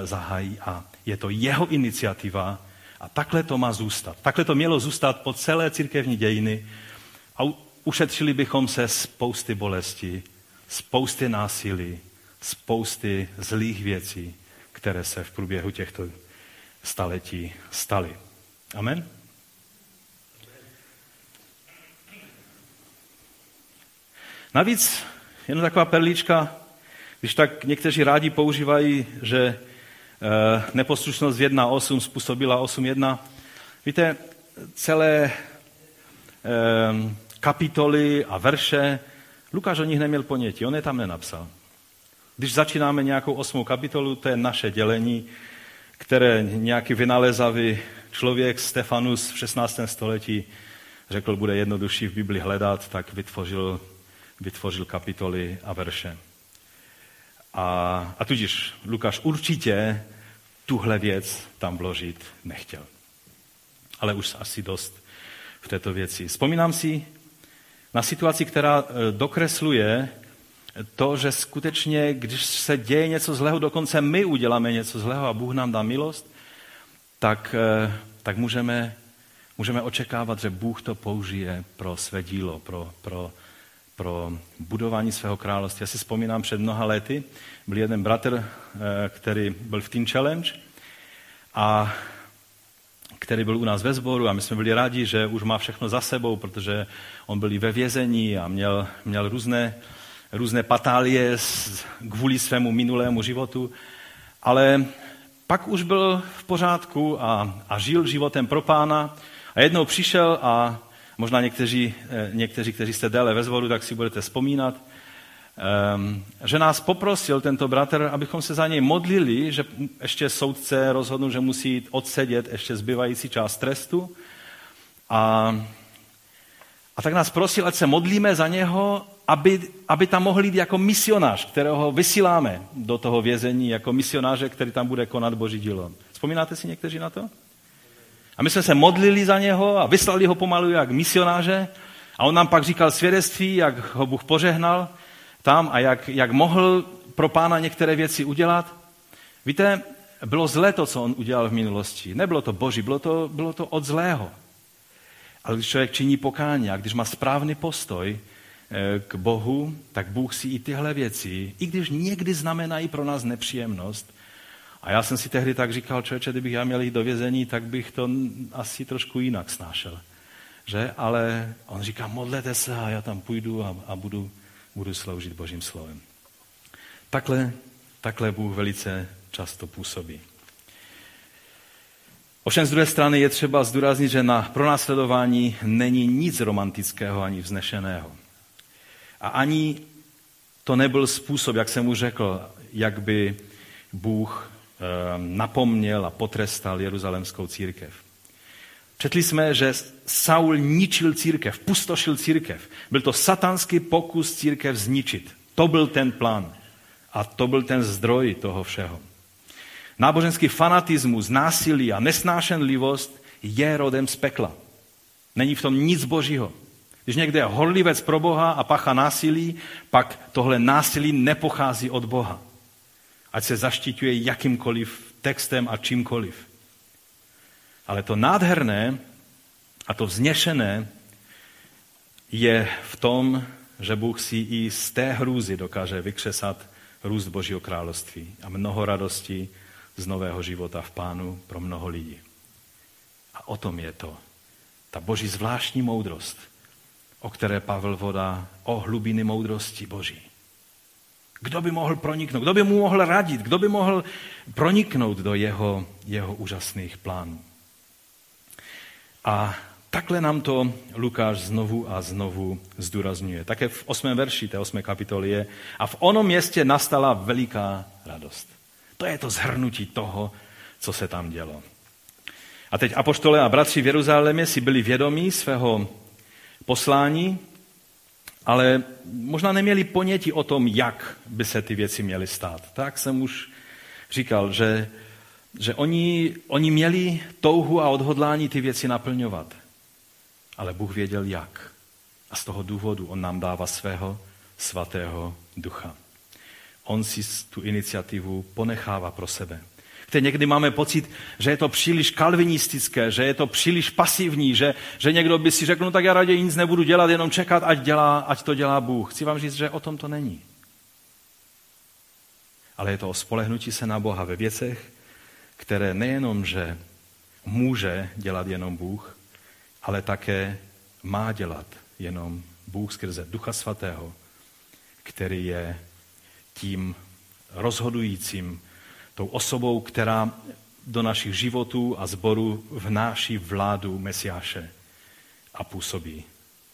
zahájí a je to jeho iniciativa a takhle to má zůstat. Takhle to mělo zůstat po celé církevní dějiny a ušetřili bychom se spousty bolesti, spousty násilí, spousty zlých věcí, které se v průběhu těchto staletí staly. Amen? Navíc, jenom taková perlička, když tak někteří rádi používají, že eh, neposlušnost 1.8 způsobila 8.1. Víte, celé eh, kapitoly a verše, Lukáš o nich neměl ponětí, on je tam nenapsal. Když začínáme nějakou osmou kapitolu, to je naše dělení, které nějaký vynalezavý člověk Stefanus v 16. století řekl, bude jednodušší v Bibli hledat, tak vytvořil vytvořil kapitoly a verše. A, a tudíž Lukáš určitě tuhle věc tam vložit nechtěl. Ale už asi dost v této věci. Vzpomínám si na situaci, která e, dokresluje to, že skutečně, když se děje něco zlého, dokonce my uděláme něco zlého a Bůh nám dá milost, tak, e, tak můžeme, můžeme očekávat, že Bůh to použije pro své dílo, pro, pro pro budování svého království. Já si vzpomínám před mnoha lety, byl jeden bratr, eh, který byl v Teen Challenge a který byl u nás ve sboru a my jsme byli rádi, že už má všechno za sebou, protože on byl i ve vězení a měl, měl různé, různé patálie kvůli svému minulému životu. Ale pak už byl v pořádku a, a žil životem pro pána a jednou přišel a Možná někteří, eh, někteří kteří jste déle ve zvoru, tak si budete vzpomínat, ehm, že nás poprosil tento bratr, abychom se za něj modlili, že ještě soudce rozhodnul, že musí odsedět ještě zbývající část trestu. A, a tak nás prosil, ať se modlíme za něho, aby, aby tam mohl jít jako misionář, kterého vysíláme do toho vězení, jako misionáře, který tam bude konat boží dílo. Vzpomínáte si někteří na to? A my jsme se modlili za něho a vyslali ho pomalu jak misionáře a on nám pak říkal svědectví, jak ho Bůh požehnal tam a jak, jak mohl pro pána některé věci udělat. Víte, bylo zlé to, co on udělal v minulosti. Nebylo to boží, bylo to, bylo to od zlého. Ale když člověk činí pokání a když má správný postoj eh, k Bohu, tak Bůh si i tyhle věci, i když někdy znamenají pro nás nepříjemnost, a já jsem si tehdy tak říkal, člověče, kdybych já měl jít do vězení, tak bych to asi trošku jinak snášel. Že? Ale on říká, modlete se a já tam půjdu a, a budu, budu sloužit Božím slovem. Takhle, takhle Bůh velice často působí. Ovšem z druhé strany je třeba zdůraznit, že na pronásledování není nic romantického ani vznešeného. A ani to nebyl způsob, jak jsem mu řekl, jak by Bůh napomněl a potrestal jeruzalemskou církev. Četli jsme, že Saul ničil církev, pustošil církev. Byl to satanský pokus církev zničit. To byl ten plán. A to byl ten zdroj toho všeho. Náboženský fanatismus, násilí a nesnášenlivost je rodem z pekla. Není v tom nic božího. Když někde je horlivec pro Boha a pacha násilí, pak tohle násilí nepochází od Boha. Ať se zaštiťuje jakýmkoliv textem a čímkoliv. Ale to nádherné a to vzněšené je v tom, že Bůh si i z té hrůzy dokáže vykřesat růst Božího království a mnoho radosti z nového života v Pánu pro mnoho lidí. A o tom je to. Ta Boží zvláštní moudrost, o které Pavel vodá o hlubiny moudrosti Boží. Kdo by mohl proniknout? Kdo by mu mohl radit? Kdo by mohl proniknout do jeho, jeho úžasných plánů? A takhle nám to Lukáš znovu a znovu zdůrazňuje. Také v osmém verši té osmé kapitoly je a v onom městě nastala veliká radost. To je to zhrnutí toho, co se tam dělo. A teď apoštole a bratři v Jeruzalémě si byli vědomí svého poslání, ale možná neměli ponětí o tom, jak by se ty věci měly stát. Tak jsem už říkal, že, že oni, oni měli touhu a odhodlání ty věci naplňovat. Ale Bůh věděl jak. A z toho důvodu on nám dává svého svatého ducha on si tu iniciativu ponechává pro sebe. Víte, někdy máme pocit, že je to příliš kalvinistické, že je to příliš pasivní, že, že někdo by si řekl, no tak já raději nic nebudu dělat, jenom čekat, ať, dělá, ať to dělá Bůh. Chci vám říct, že o tom to není. Ale je to o spolehnutí se na Boha ve věcech, které nejenom, že může dělat jenom Bůh, ale také má dělat jenom Bůh skrze Ducha Svatého, který je tím rozhodujícím, tou osobou, která do našich životů a zborů vnáší vládu Mesiáše a působí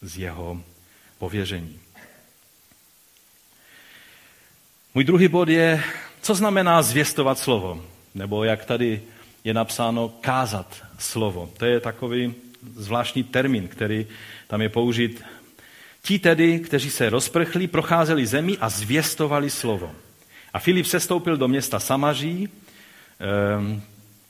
z jeho pověření. Můj druhý bod je, co znamená zvěstovat slovo, nebo jak tady je napsáno, kázat slovo. To je takový zvláštní termín, který tam je použit Ti tedy, kteří se rozprchli, procházeli zemi a zvěstovali slovo. A Filip sestoupil do města Samaří, ehm,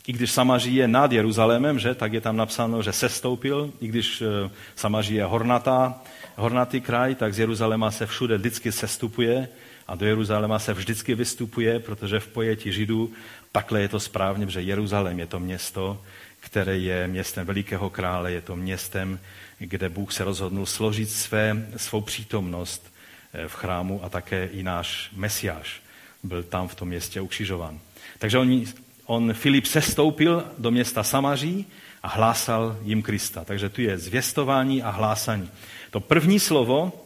i když Samaří je nad Jeruzalémem, že, tak je tam napsáno, že sestoupil, i když eh, Samaří je hornatá, hornatý kraj, tak z Jeruzaléma se všude vždycky sestupuje a do Jeruzaléma se vždycky vystupuje, protože v pojetí Židů takhle je to správně, že Jeruzalém je to město, které je městem velikého krále, je to městem, kde Bůh se rozhodnul složit své, svou přítomnost eh, v chrámu a také i náš mesiáš byl tam v tom městě ukřižován. Takže on, on Filip sestoupil do města Samaří a hlásal jim Krista. Takže tu je zvěstování a hlásání. To první slovo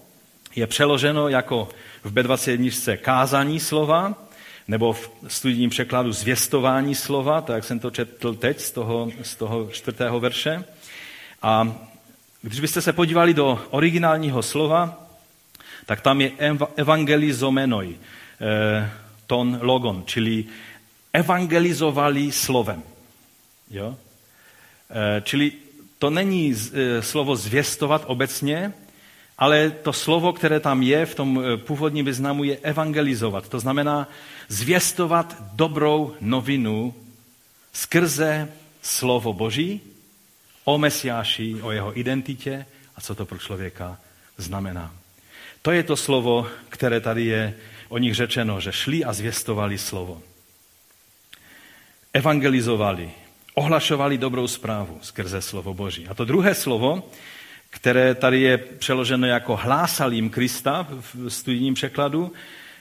je přeloženo jako v B21 kázání slova, nebo v studijním překladu zvěstování slova, tak jak jsem to četl teď z toho, z toho čtvrtého verše. A když byste se podívali do originálního slova, tak tam je evangelizomenoj, ton logon, čili evangelizovali slovem. Jo? Eh, čili to není eh, slovo zvěstovat obecně, ale to slovo, které tam je v tom eh, původním významu, je evangelizovat. To znamená zvěstovat dobrou novinu skrze slovo Boží o Mesiáši, o jeho identitě a co to pro člověka znamená. To je to slovo, které tady je o nich řečeno, že šli a zvěstovali slovo. Evangelizovali, ohlašovali dobrou zprávu skrze slovo Boží. A to druhé slovo, které tady je přeloženo jako hlásal jim Krista v studijním překladu,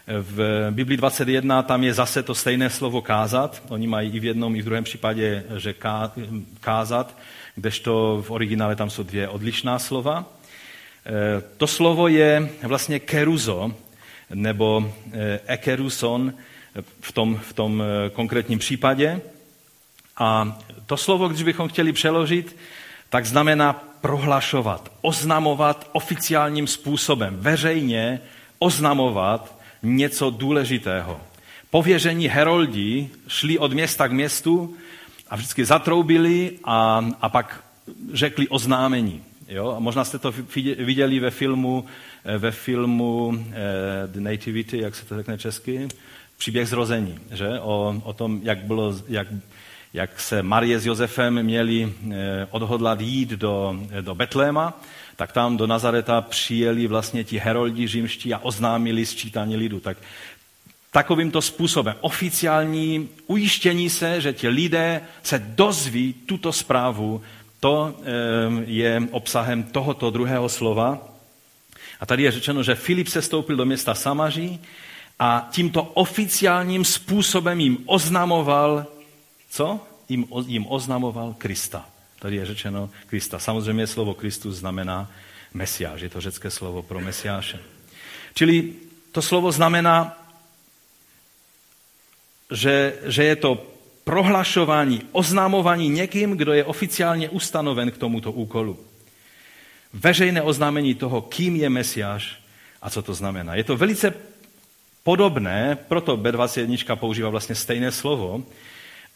v Biblii 21 tam je zase to stejné slovo kázat. Oni mají i v jednom, i v druhém případě, že kázat, kdežto v originále tam jsou dvě odlišná slova. E, to slovo je vlastně keruzo, nebo e, ekeruson v tom, v tom e, konkrétním případě. A to slovo, když bychom chtěli přeložit, tak znamená prohlašovat, oznamovat oficiálním způsobem, veřejně oznamovat něco důležitého. Pověření heroldí šli od města k městu a vždycky zatroubili a, a pak řekli oznámení. Jo? A možná jste to viděli ve filmu, eh, ve filmu uh, The Nativity, jak se to řekne česky, příběh zrození, že? O, o tom, jak, bylo, jak, jak se Marie s Josefem měli eh, odhodlat jít do, do Betléma, tak tam do Nazareta přijeli vlastně ti heroldi římští a oznámili sčítání lidu. Tak takovýmto způsobem oficiální ujištění se, že ti lidé se dozví tuto zprávu, to eh, je obsahem tohoto druhého slova. A tady je řečeno, že Filip se stoupil do města Samaří a tímto oficiálním způsobem jim oznamoval, co? Jim, jim oznamoval Krista. Tady je řečeno Krista. Samozřejmě slovo Kristus znamená Mesiáš. Je to řecké slovo pro Mesiáše. Čili to slovo znamená, že, že je to prohlašování, oznámování někým, kdo je oficiálně ustanoven k tomuto úkolu. Veřejné oznámení toho, kým je Mesiáš a co to znamená. Je to velice podobné, proto B21 používá vlastně stejné slovo,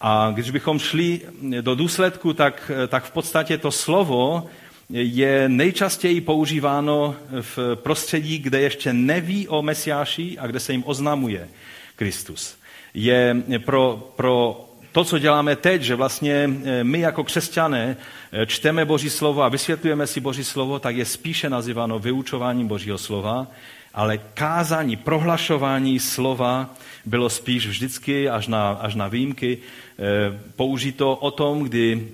a když bychom šli do důsledku, tak, tak v podstatě to slovo je nejčastěji používáno v prostředí, kde ještě neví o Mesiáši a kde se jim oznamuje Kristus. Je pro, pro to, co děláme teď, že vlastně my jako křesťané čteme Boží slovo a vysvětlujeme si Boží slovo, tak je spíše nazýváno vyučováním Božího slova, ale kázání, prohlašování slova bylo spíš vždycky, až na, až na výjimky, Eh, použito o tom, kdy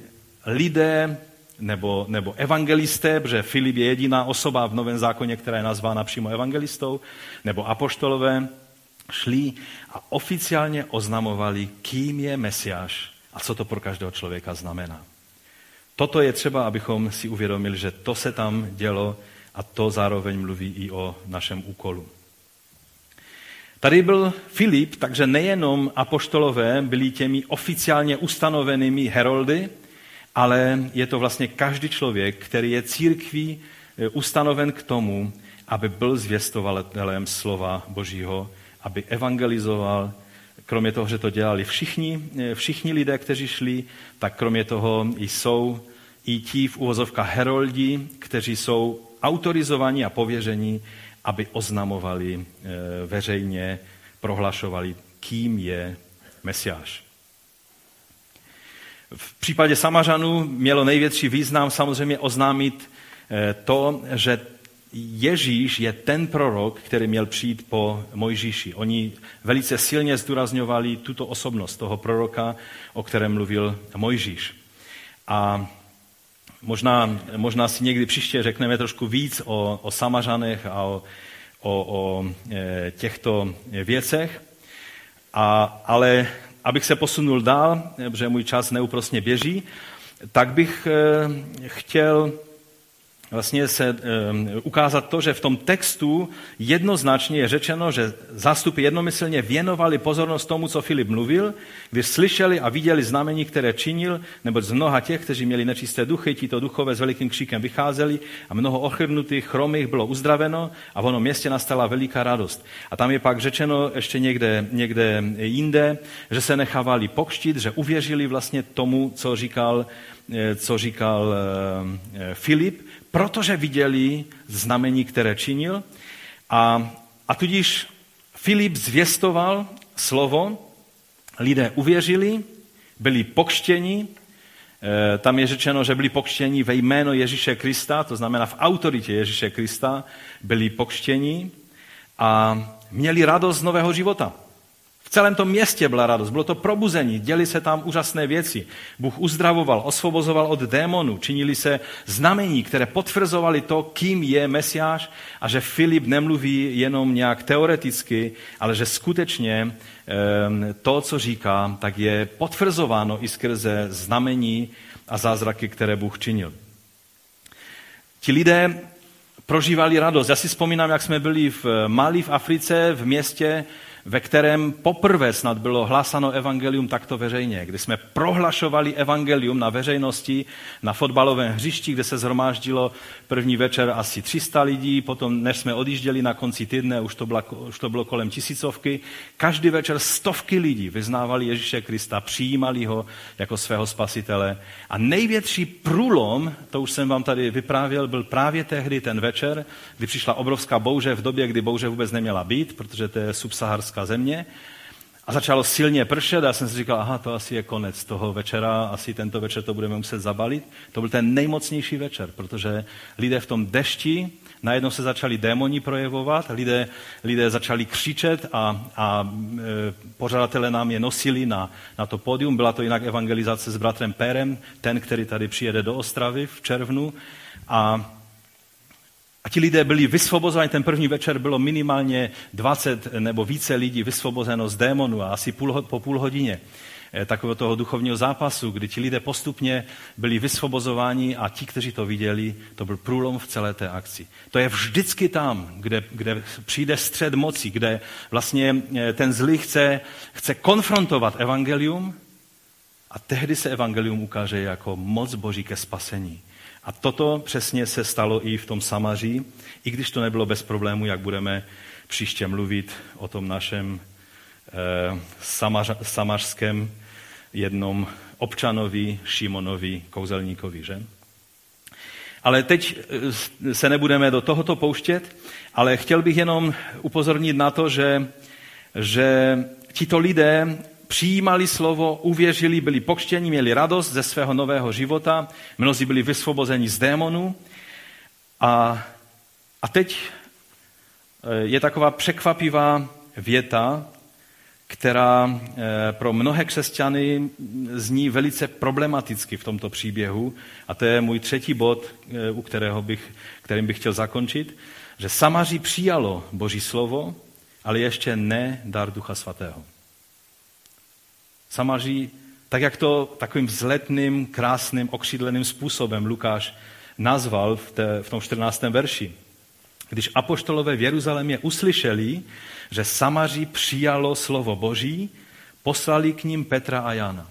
lidé nebo, nebo evangelisté, protože Filip je jediná osoba v Novém zákoně, která je nazvána přímo evangelistou, nebo apoštolové, šli a oficiálně oznamovali, kým je Mesiáš a co to pro každého člověka znamená. Toto je třeba, abychom si uvědomili, že to se tam dělo a to zároveň mluví i o našem úkolu. Tady byl Filip, takže nejenom apoštolové byli těmi oficiálně ustanovenými heroldy, ale je to vlastně každý člověk, který je církví eh, ustanoven k tomu, aby byl zvěstovatelem slova Božího, aby evangelizoval, kromě toho, že to dělali všichni, eh, všichni lidé, kteří šli, tak kromě toho jsou i ti v uvozovkách heroldi, kteří jsou autorizovaní a pověření aby oznamovali eh, veřejně, prohlašovali, kým je Mesiáš. V případě Samařanů mělo největší význam samozřejmě oznámit eh, to, že Ježíš je ten prorok, který měl přijít po Mojžíši. Oni velice silně zdůrazňovali tuto osobnost toho proroka, o kterém mluvil Mojžíš. A Možná, možná si někdy příště řekneme trošku víc o, o Samařanech a o, o, o e, těchto věcech. A, ale abych se posunul dál, protože můj čas neúprostně běží, tak bych e, chtěl vlastně se e, ukázat to, že v tom textu jednoznačně je řečeno, že zástupy jednomyslně věnovali pozornost tomu, co Filip mluvil, když slyšeli a viděli znamení, které činil, nebo z mnoha těch, kteří měli nečisté duchy, tito duchové s velikým kříkem vycházeli a mnoho ochrnutých, chromých bylo uzdraveno a v onom městě nastala veliká radost. A tam je pak řečeno ještě někde, někde jinde, že se nechávali pokštit, že uvěřili vlastně tomu, co říkal, co říkal Filip, protože viděli znamení, které činil. A, a tudíž Filip zvěstoval slovo, lidé uvěřili, byli pokštěni, e, tam je řečeno, že byli pokštěni ve jméno Ježíše Krista, to znamená v autoritě Ježíše Krista byli pokštěni a měli radost z nového života. Celém tom městě byla radost, bylo to probuzení, děli se tam úžasné věci. Bůh uzdravoval, osvobozoval od démonů, činili se znamení, které potvrzovali to, kým je Mesiáš a že Filip nemluví jenom nějak teoreticky, ale že skutečně to, co říká, tak je potvrzováno i skrze znamení a zázraky, které Bůh činil. Ti lidé prožívali radost. Já si vzpomínám, jak jsme byli v Mali v Africe, v městě, ve kterém poprvé snad bylo hlásano evangelium takto veřejně, kdy jsme prohlašovali evangelium na veřejnosti, na fotbalovém hřišti, kde se zhromáždilo první večer asi 300 lidí, potom než jsme odjížděli na konci týdne, už to, bylo, už to bylo kolem tisícovky, každý večer stovky lidí vyznávali Ježíše Krista, přijímali ho jako svého spasitele. A největší průlom, to už jsem vám tady vyprávěl, byl právě tehdy ten večer, kdy přišla obrovská bouře v době, kdy bouře vůbec neměla být, protože to je arabská země. A začalo silně pršet a já jsem si říkal, aha, to asi je konec toho večera, asi tento večer to budeme muset zabalit. To byl ten nejmocnější večer, protože lidé v tom dešti, najednou se začali démoni projevovat, lidé, lidé začali křičet a, a e, pořadatelé nám je nosili na, na to pódium. Byla to jinak evangelizace s bratrem Pérem, ten, který tady přijede do Ostravy v červnu. A a ti lidé byli vysvobozováni, ten první večer bylo minimálně 20 nebo více lidí vysvobozeno z démonu a asi půl, po půl hodině eh, takového toho duchovního zápasu, kdy ti lidé postupně byli vysvobozováni a ti, kteří to viděli, to byl průlom v celé té akci. To je vždycky tam, kde, kde přijde střed moci, kde vlastně eh, ten zlý chce, chce konfrontovat evangelium a tehdy se evangelium ukáže jako moc boží ke spasení. A toto přesně se stalo i v tom Samaří, i když to nebylo bez problému, jak budeme příště mluvit o tom našem eh, samař, samařském jednom občanovi Šimonovi kouzelníkovi, že? Ale teď eh, se nebudeme do tohoto pouštět, ale chtěl bych jenom upozornit na to, že, že tito lidé přijímali slovo, uvěřili, byli pokštěni, měli radost ze svého nového života, mnozí byli vysvobozeni z démonů. A, a teď eh, je taková překvapivá věta, která eh, pro mnohé křesťany zní velice problematicky v tomto příběhu. A to je můj třetí bod, eh, u kterého bych, kterým bych chtěl zakončit, že Samaří přijalo Boží slovo, ale ještě ne dar Ducha Svatého. Samaří, tak jak to takovým vzletným, krásným, okřídleným způsobem Lukáš nazval v, té, v tom 14. verši. Když apoštolové v Jeruzalémě uslyšeli, že Samaří přijalo slovo Boží, poslali k ním Petra a Jana.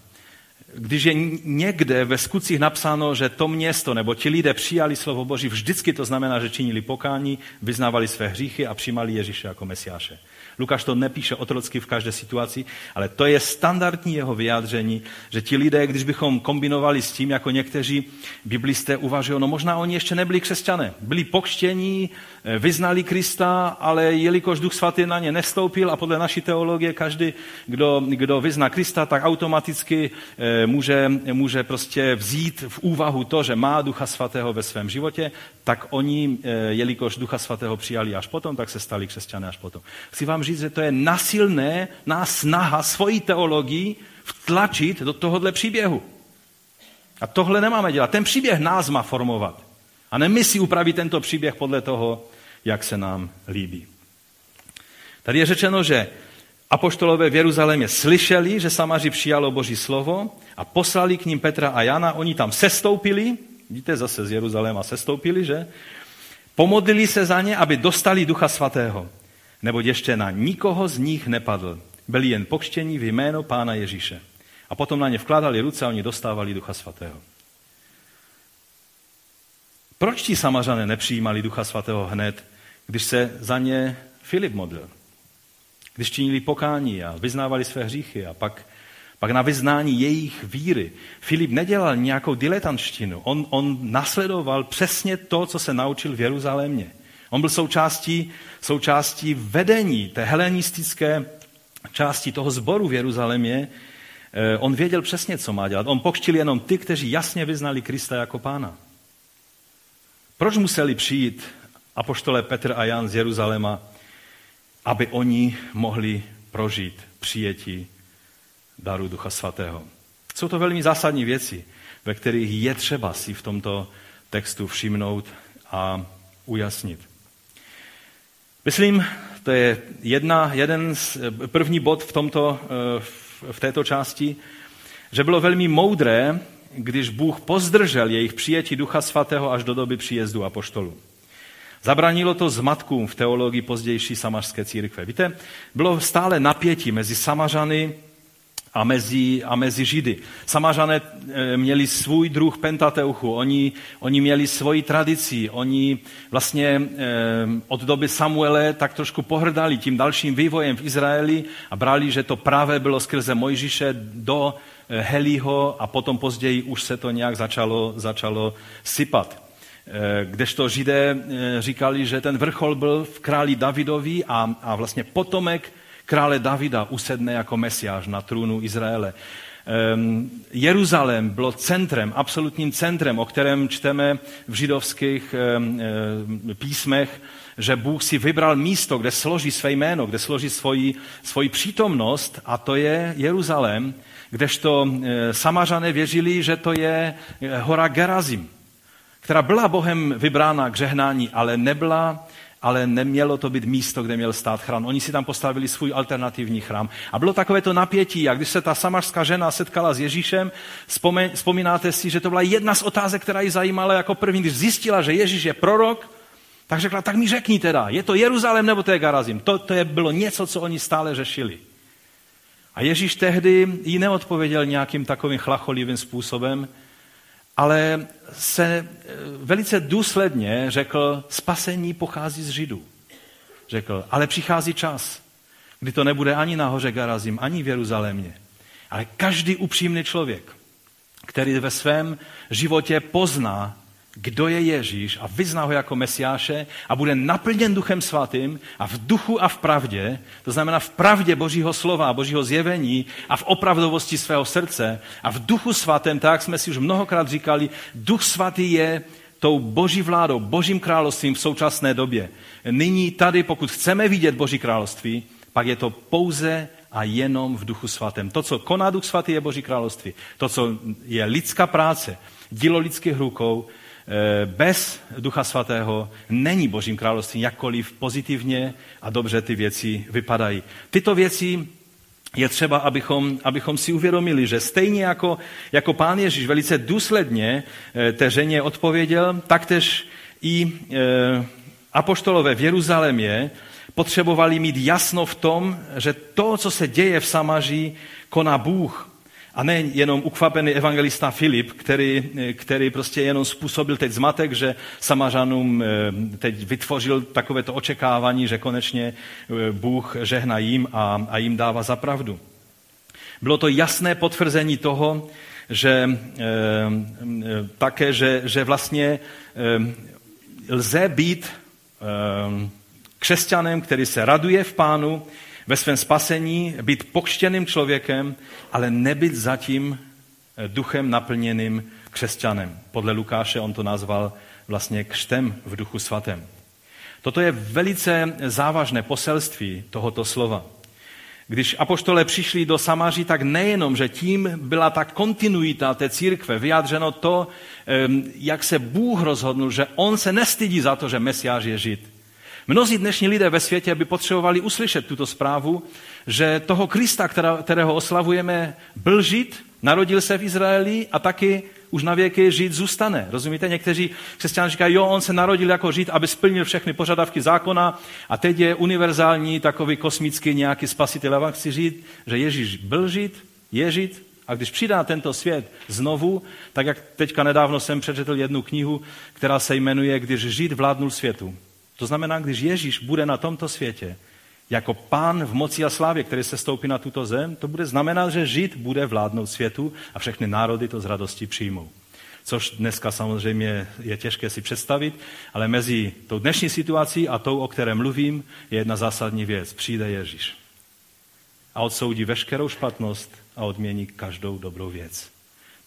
Když je někde ve skutcích napsáno, že to město nebo ti lidé přijali slovo Boží, vždycky to znamená, že činili pokání, vyznávali své hříchy a přijímali Ježíše jako Mesiáše. Lukáš to nepíše otrocky v každé situaci, ale to je standardní jeho vyjádření, že ti lidé, když bychom kombinovali s tím, jako někteří biblisté uvažují, no možná oni ještě nebyli křesťané, byli pokštění, eh, vyznali Krista, ale jelikož Duch Svatý na ně nestoupil a podle naší teologie každý, kdo, kdo vyzná Krista, tak automaticky eh, může, může prostě vzít v úvahu to, že má Ducha Svatého ve svém životě, tak oni, eh, jelikož Ducha Svatého přijali až potom, tak se stali křesťané až potom. Chci vám říct, že to je nasilné ná snaha svoji teologii vtlačit do tohohle příběhu. A tohle nemáme dělat. Ten příběh nás má formovat. A ne my si upravit tento příběh podle toho, jak se nám líbí. Tady je řečeno, že apoštolové v Jeruzalémě slyšeli, že Samaři přijalo Boží slovo a poslali k ním Petra a Jana. Oni tam sestoupili, vidíte, zase z Jeruzaléma sestoupili, že? Pomodlili se za ně, aby dostali Ducha Svatého neboť ještě na nikoho z nich nepadl. Byli jen pokštění v jméno Pána Ježíše. A potom na ně vkládali ruce a oni dostávali Ducha Svatého. Proč ti samařané nepřijímali Ducha Svatého hned, když se za ně Filip modlil? Když činili pokání a vyznávali své hříchy a pak, pak na vyznání jejich víry. Filip nedělal nějakou diletantštinu, on, on nasledoval přesně to, co se naučil v Jeruzalémě. On byl součástí, součástí vedení té helenistické části toho sboru v Jeruzalémě. Eh, on věděl přesně, co má dělat. On pokštil jenom ty, kteří jasně vyznali Krista jako pána. Proč museli přijít apoštole Petr a Jan z Jeruzaléma, aby oni mohli prožít přijetí daru Ducha Svatého? Jsou to velmi zásadní věci, ve kterých je třeba si v tomto textu všimnout a ujasnit. Myslím, to je jedna, jeden z, první bod v, tomto, v této části, že bylo velmi moudré, když Bůh pozdržel jejich přijetí Ducha Svatého až do doby příjezdu apoštolů. Zabranilo to zmatkům v teologii pozdější samařské církve. Víte, bylo stále napětí mezi Samařany a mezi, a mezi Židy. Samařané eh, měli svůj druh Pentateuchu, oni, oni měli svoji tradici, oni vlastně eh, od doby Samuele tak trošku pohrdali tím dalším vývojem v Izraeli a brali, že to právě bylo skrze Mojžíše do eh, Helího a potom později už se to nějak začalo, začalo sypat. Kdežto Židé říkali, že ten vrchol byl v králi Davidovi a, a vlastně potomek krále Davida usedne jako mesiáš na trůnu Izraele. Jeruzalém bylo centrem, absolutním centrem, o kterém čteme v židovských písmech, že Bůh si vybral místo, kde složí své jméno, kde složí svoji, svoji přítomnost a to je Jeruzalém, kdežto samařané věřili, že to je hora Gerazim, která byla Bohem vybrána k žehnání, ale nebyla ale nemělo to být místo, kde měl stát chrám. Oni si tam postavili svůj alternativní chrám. A bylo takové to napětí. A když se ta samařská žena setkala s Ježíšem, vzpomínáte si, že to byla jedna z otázek, která ji zajímala jako první. Když zjistila, že Ježíš je prorok, tak řekla, tak mi řekni teda, je to Jeruzalém nebo to je Garazim? To, to je, bylo něco, co oni stále řešili. A Ježíš tehdy jí neodpověděl nějakým takovým chlacholivým způsobem, ale se eh, velice důsledně řekl, spasení pochází z Židů. Řekl, ale přichází čas, kdy to nebude ani na hoře Garazim, ani v Jeruzalémě. Ale každý upřímný člověk, který ve svém životě pozná kdo je Ježíš a vyzná ho jako Mesiáše a bude naplněn Duchem Svatým a v duchu a v pravdě, to znamená v pravdě Božího slova, Božího zjevení a v opravdovosti svého srdce a v duchu svatém, tak jsme si už mnohokrát říkali, Duch Svatý je tou Boží vládou, Božím královstvím v současné době. Nyní tady, pokud chceme vidět Boží království, pak je to pouze a jenom v duchu svatém. To, co koná duch svatý, je Boží království. To, co je lidská práce, dílo lidských rukou, bez Ducha Svatého není Božím královstvím, jakkoliv pozitivně a dobře ty věci vypadají. Tyto věci je třeba, abychom, abychom si uvědomili, že stejně jako, jako pán Ježíš velice důsledně eh, té ženě odpověděl, taktež i e, apoštolové v Jeruzalémě potřebovali mít jasno v tom, že to, co se děje v Samaří, koná Bůh. A ne jenom ukvapený evangelista Filip, který, který prostě jenom způsobil teď zmatek, že Samařanům eh, teď vytvořil takovéto očekávání, že konečně eh, Bůh žehná jim a, a jim dává za pravdu. Bylo to jasné potvrzení toho, že e, také, že, že vlastně e, lze být e, křesťanem, který se raduje v pánu, ve svém spasení, být pokštěným člověkem, ale nebyt zatím eh, duchem naplněným křesťanem. Podle Lukáše on to nazval vlastně křtem v duchu svatém. Toto je velice závažné poselství tohoto slova. Když apoštole přišli do Samaří, tak nejenom, že tím byla ta kontinuita té církve, vyjádřeno to, jak se Bůh rozhodnul, že on se nestydí za to, že Mesiáš je žid. Mnozí dnešní lidé ve světě by potřebovali uslyšet tuto zprávu, že toho Krista, kterého oslavujeme, byl žid, narodil se v Izraeli a taky už na věky žít zůstane. Rozumíte? Někteří křesťané říkají, jo, on se narodil jako žid, aby splnil všechny požadavky zákona a teď je univerzální, takový kosmický nějaký spasitel. A vám chci říct, že Ježíš byl žid, je žid a když přidá tento svět znovu, tak jak teďka nedávno jsem přečetl jednu knihu, která se jmenuje Když žid vládnul světu. To znamená, když Ježíš bude na tomto světě, jako pán v moci a slávě, který se stoupí na tuto zem, to bude znamenat, že žid bude vládnout světu a všechny národy to z radosti přijmou. Což dneska samozřejmě je těžké si představit, ale mezi tou dnešní situací a tou, o které mluvím, je jedna zásadní věc. Přijde Ježíš a odsoudí veškerou špatnost a odmění každou dobrou věc.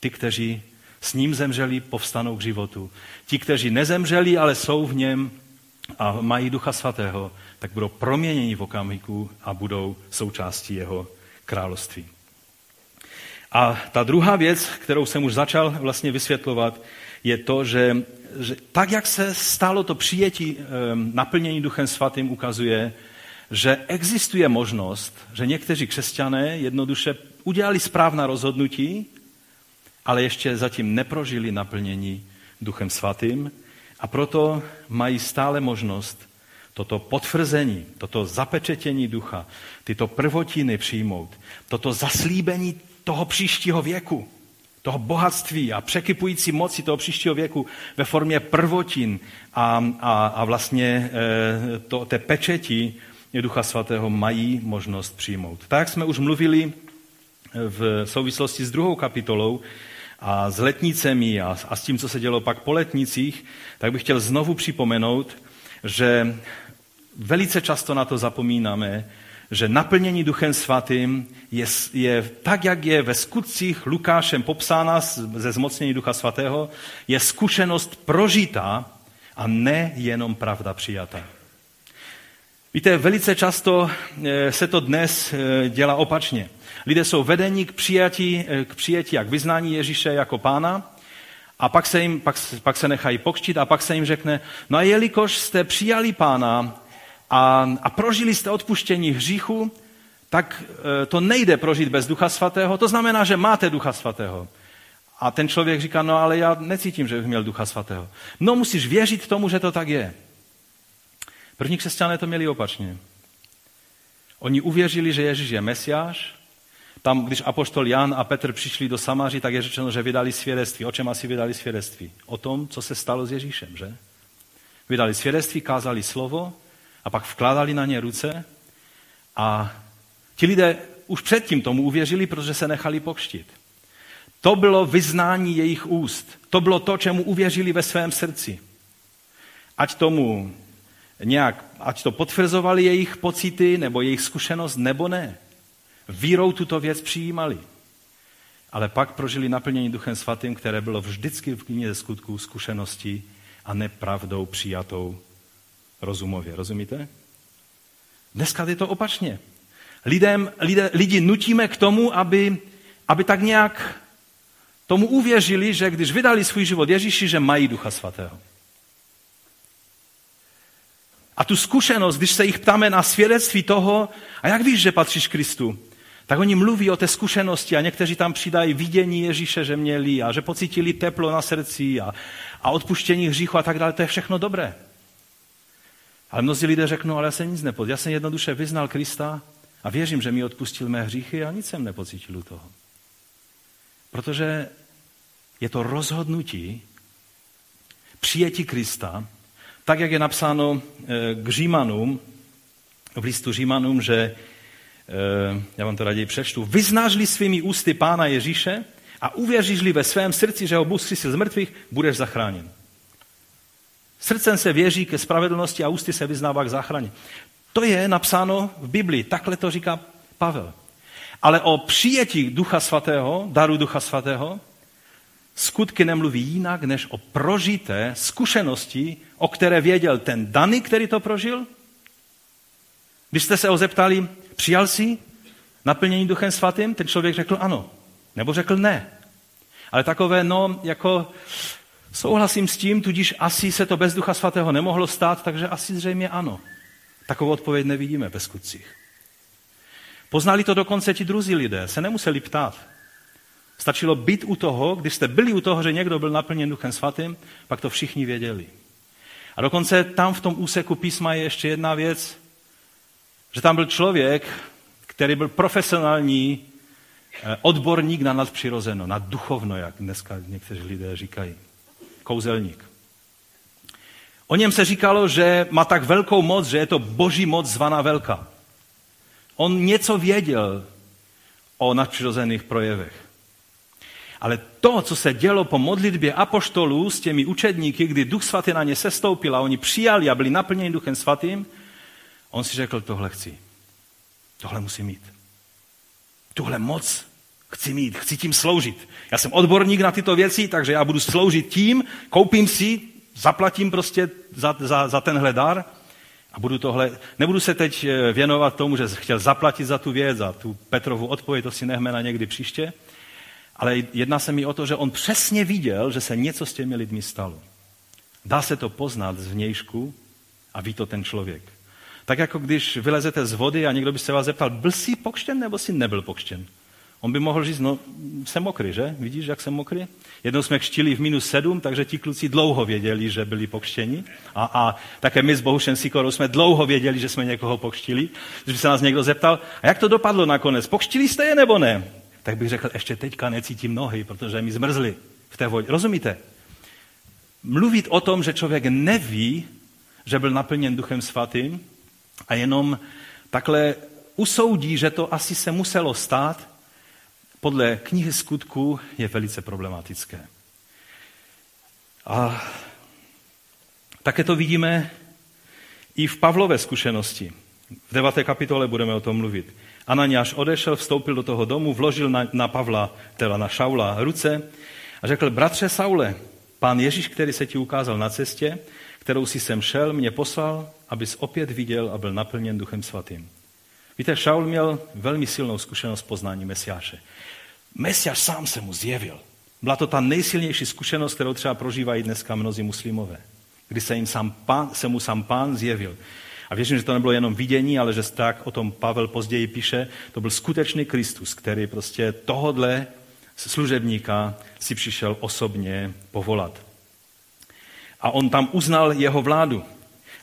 Ty, kteří s ním zemřeli, povstanou k životu. Ti, kteří nezemřeli, ale jsou v něm a mají Ducha Svatého, tak budou proměněni v okamžiku a budou součástí jeho království. A ta druhá věc, kterou jsem už začal vlastně vysvětlovat, je to, že, že tak, jak se stalo to přijetí e, naplnění Duchem Svatým, ukazuje, že existuje možnost, že někteří křesťané jednoduše udělali správná rozhodnutí, ale ještě zatím neprožili naplnění Duchem Svatým a proto mají stále možnost toto potvrzení, toto zapečetění ducha, tyto prvotiny přijmout, toto zaslíbení toho příštího věku, toho bohatství a překypující moci toho příštího věku ve formě prvotin a, a, a vlastně e, to, té pečeti Ducha Svatého mají možnost přijmout. Tak, jak jsme už mluvili v souvislosti s druhou kapitolou, a s letnicemi a, a s tím, co se dělo pak po letnicích, tak bych chtěl znovu připomenout, že velice často na to zapomínáme, že naplnění Duchem Svatým je, je tak, jak je ve skutcích Lukášem popsána ze zmocnění Ducha Svatého, je zkušenost prožitá a ne jenom pravda přijatá. Víte, velice často eh, se to dnes eh, dělá opačně. Lidé jsou vedeni k přijetí, eh, k přijetí a k vyznání Ježíše jako pána a pak se, jim, pak, pak se nechají pokřtit a pak se jim řekne, no a jelikož jste přijali pána a, a prožili jste odpuštění hříchu, tak e, to nejde prožít bez Ducha Svatého, to znamená, že máte Ducha Svatého. A ten člověk říká, no ale já necítím, že bych měl Ducha Svatého. No musíš věřit tomu, že to tak je. První křesťané to měli opačně. Oni uvěřili, že Ježíš je Mesiáš, tam, když apoštol Jan a Petr přišli do Samaří, tak je řečeno, že vydali svědectví. O čem asi vydali svědectví? O tom, co se stalo s Ježíšem, že? Vydali svědectví, kázali slovo a pak vkládali na ně ruce a ti lidé už předtím tomu uvěřili, protože se nechali pokštit. To bylo vyznání jejich úst. To bylo to, čemu uvěřili ve svém srdci. Ať tomu nějak, ať to potvrzovali jejich pocity nebo jejich zkušenost, nebo ne. Vírou tuto věc přijímali. Ale pak prožili naplnění Duchem Svatým, které bylo vždycky v knize skutků zkušeností a nepravdou přijatou rozumově. Rozumíte? Dneska je to opačně. Lidem, lidé, lidi nutíme k tomu, aby, aby tak nějak tomu uvěřili, že když vydali svůj život Ježíši, že mají Ducha Svatého. A tu zkušenost, když se jich ptáme na svědectví toho, a jak víš, že patříš Kristu? Tak oni mluví o té zkušenosti a někteří tam přidají vidění Ježíše, že měli a že pocítili teplo na srdci a, a odpuštění hříchu a tak dále. To je všechno dobré. Ale mnozí lidé řeknou, ale já jsem nic nepocítil. Já jsem jednoduše vyznal Krista a věřím, že mi odpustil mé hříchy a nic jsem nepocítil u toho. Protože je to rozhodnutí přijetí Krista, tak jak je napsáno eh, k Římanům, v listu Římanům, že já vám to raději přečtu, vyznáš-li svými ústy Pána Ježíše a uvěříš-li ve svém srdci, že ho Bůh zkřísil z mrtvých, budeš zachráněn. Srdcem se věří ke spravedlnosti a ústy se vyznává k záchraně. To je napsáno v Biblii, takhle to říká Pavel. Ale o přijetí Ducha Svatého, daru Ducha Svatého, skutky nemluví jinak, než o prožité zkušenosti, o které věděl ten daný, který to prožil. Když jste se ho zeptali, Přijal jsi naplnění Duchem Svatým? Ten člověk řekl ano. Nebo řekl ne. Ale takové, no, jako souhlasím s tím, tudíž asi se to bez Ducha Svatého nemohlo stát, takže asi zřejmě ano. Takovou odpověď nevidíme ve skutcích. Poznali to dokonce ti druzí lidé, se nemuseli ptát. Stačilo být u toho, když jste byli u toho, že někdo byl naplněn Duchem Svatým, pak to všichni věděli. A dokonce tam v tom úseku písma je ještě jedna věc, že tam byl člověk, který byl profesionální eh, odborník na nadpřirozeno, na duchovno, jak dneska někteří lidé říkají. Kouzelník. O něm se říkalo, že má tak velkou moc, že je to boží moc zvaná velká. On něco věděl o nadpřirozených projevech. Ale to, co se dělo po modlitbě apoštolů s těmi učedníky, kdy Duch Svatý na ně sestoupil a oni přijali a byli naplněni Duchem Svatým, on si řekl, tohle chci. Tohle musím mít. Tuhle moc chci mít, chci tím sloužit. Já jsem odborník na tyto věci, takže já budu sloužit tím, koupím si, zaplatím prostě za, za, za tenhle dar a budu tohle, nebudu se teď eh, věnovat tomu, že chtěl zaplatit za tu věc, za tu Petrovu odpověď, to si nechme na někdy příště, ale jedná se mi o to, že on přesně viděl, že se něco s těmi lidmi stalo. Dá se to poznat z vnějšku a ví to ten člověk. Tak jako když vylezete z vody a někdo by se vás zeptal, byl jsi pokštěn nebo jsi nebyl pokštěn? On by mohl říct, no jsem mokrý, že? Vidíš, jak jsem mokrý? Jednou jsme kštili v minus sedm, takže ti kluci dlouho věděli, že byli pokštěni. A, a také my s Bohušem Sikorou jsme dlouho věděli, že jsme někoho pokštili. Když by se nás někdo zeptal, a jak to dopadlo nakonec? Pokštili jste je nebo ne? Tak bych řekl, ještě teďka necítím nohy, protože mi zmrzly v té vodě. Rozumíte? Mluvit o tom, že člověk neví, že byl naplněn Duchem Svatým a jenom takhle usoudí, že to asi se muselo stát, podle knihy skutků je velice problematické. A také to vidíme i v Pavlové zkušenosti. V deváté kapitole budeme o tom mluvit. Ananiáš odešel, vstoupil do toho domu, vložil na, na Pavla, teda na Šaula ruce a řekl, bratře Saule, pán Ježíš, který se ti ukázal na cestě, kterou si sem šel, mě poslal, abys opět viděl a byl naplněn Duchem Svatým. Víte, Šaul měl velmi silnou zkušenost poznání Mesiáše. Mesiáš sám se mu zjevil. Byla to ta nejsilnější zkušenost, kterou třeba prožívají dneska mnozí muslimové, kdy se, jim sám pán, se mu sám pán zjevil. A věřím, že to nebylo jenom vidění, ale že tak o tom Pavel později píše, to byl skutečný Kristus, který prostě tohodle služebníka si přišel osobně povolat. A on tam uznal jeho vládu.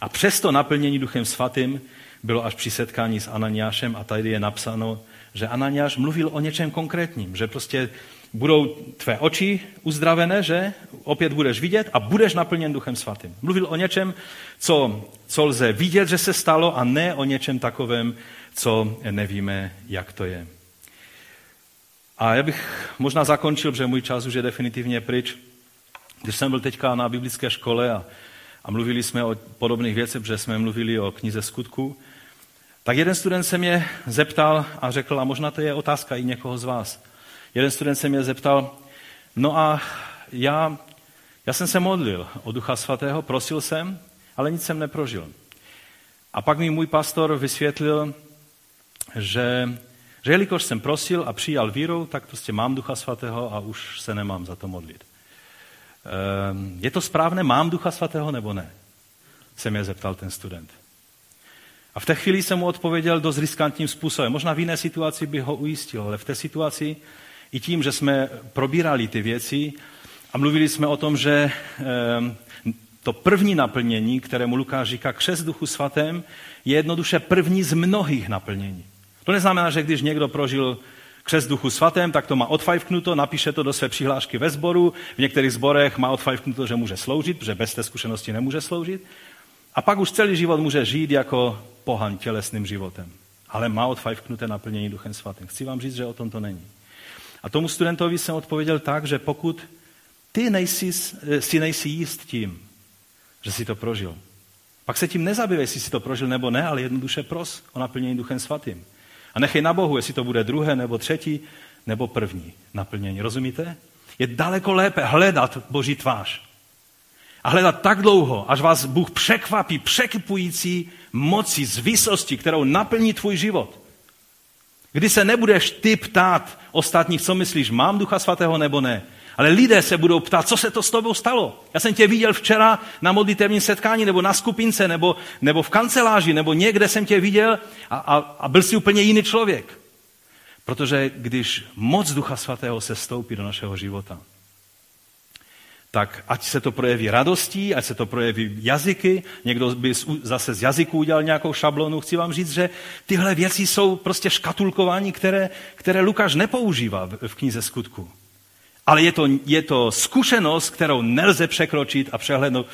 A přesto naplnění Duchem Svatým bylo až při setkání s Ananiášem a tady je napsáno, že Ananiáš mluvil o něčem konkrétním, že prostě budou tvé oči uzdravené, že opět budeš vidět a budeš naplněn Duchem Svatým. Mluvil o něčem, co, co lze vidět, že se stalo a ne o něčem takovém, co nevíme, jak to je. A já bych možná zakončil, protože můj čas už je definitivně pryč. Když jsem byl teďka na biblické škole a, a mluvili jsme o podobných věcech, protože jsme mluvili o knize skutku, tak jeden student se mě zeptal a řekl, a možná to je otázka i někoho z vás. Jeden student se mě zeptal, no a já, já jsem se modlil o Ducha Svatého, prosil jsem, ale nic jsem neprožil. A pak mi můj pastor vysvětlil, že, že jelikož jsem prosil a přijal vírou, tak prostě mám Ducha Svatého a už se nemám za to modlit. Ehm, je to správné, mám Ducha Svatého nebo ne? Se mě zeptal ten student. A v té chvíli jsem mu odpověděl dost riskantním způsobem. Možná v jiné situaci bych ho ujistil, ale v té situaci i tím, že jsme probírali ty věci a mluvili jsme o tom, že ehm, to první naplnění, kterému Lukáš říká křes duchu svatém, je jednoduše první z mnohých naplnění. To neznamená, že když někdo prožil křes duchu svatém, tak to má odfajfknuto, napíše to do své přihlášky ve sboru, v některých zborech má odfajfknuto, že může sloužit, protože bez té zkušenosti nemůže sloužit. A pak už celý život může žít jako pohan tělesným životem. Ale má odfajfknuté naplnění duchem svatým. Chci vám říct, že o tom to není. A tomu studentovi jsem odpověděl tak, že pokud ty nejsi, si nejsi jíst tím, že si to prožil, pak se tím nezabývej, jestli si to prožil nebo ne, ale jednoduše pros o naplnění duchem svatým. A nechej na Bohu, jestli to bude druhé nebo třetí nebo první naplnění. Rozumíte? Je daleko lépe hledat Boží tvář. A hledat tak dlouho, až vás Bůh překvapí překypující moci z výsosti, kterou naplní tvůj život. Kdy se nebudeš ty ptát ostatních, co myslíš, mám Ducha Svatého nebo ne. Ale lidé se budou ptát, co se to s tobou stalo. Já jsem tě viděl včera na modlitevním setkání, nebo na skupince, nebo, nebo v kanceláři, nebo někde jsem tě viděl a, a, a byl jsi úplně jiný člověk. Protože když moc Ducha Svatého se stoupí do našeho života, tak ať se to projeví radostí, ať se to projeví jazyky, někdo by zase z jazyku udělal nějakou šablonu. Chci vám říct, že tyhle věci jsou prostě škatulkování, které, které Lukáš nepoužívá v knize skutku. Ale je to, je to zkušenost, kterou nelze překročit a přehlednout.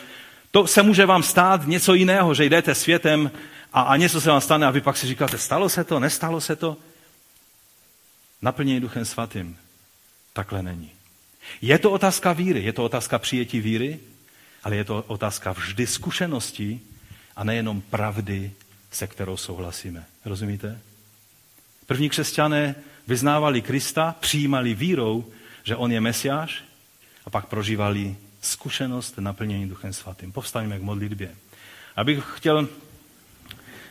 To se může vám stát něco jiného, že jdete světem a, a něco se vám stane a vy pak si říkáte, stalo se to, nestalo se to. Naplnění duchem svatým. Takhle není. Je to otázka víry, je to otázka přijetí víry, ale je to otázka vždy zkušeností a nejenom pravdy, se kterou souhlasíme. Rozumíte? První křesťané vyznávali Krista, přijímali vírou, že on je Mesiáš a pak prožívali zkušenost naplnění Duchem Svatým. Povstaňme k modlitbě. Abych chtěl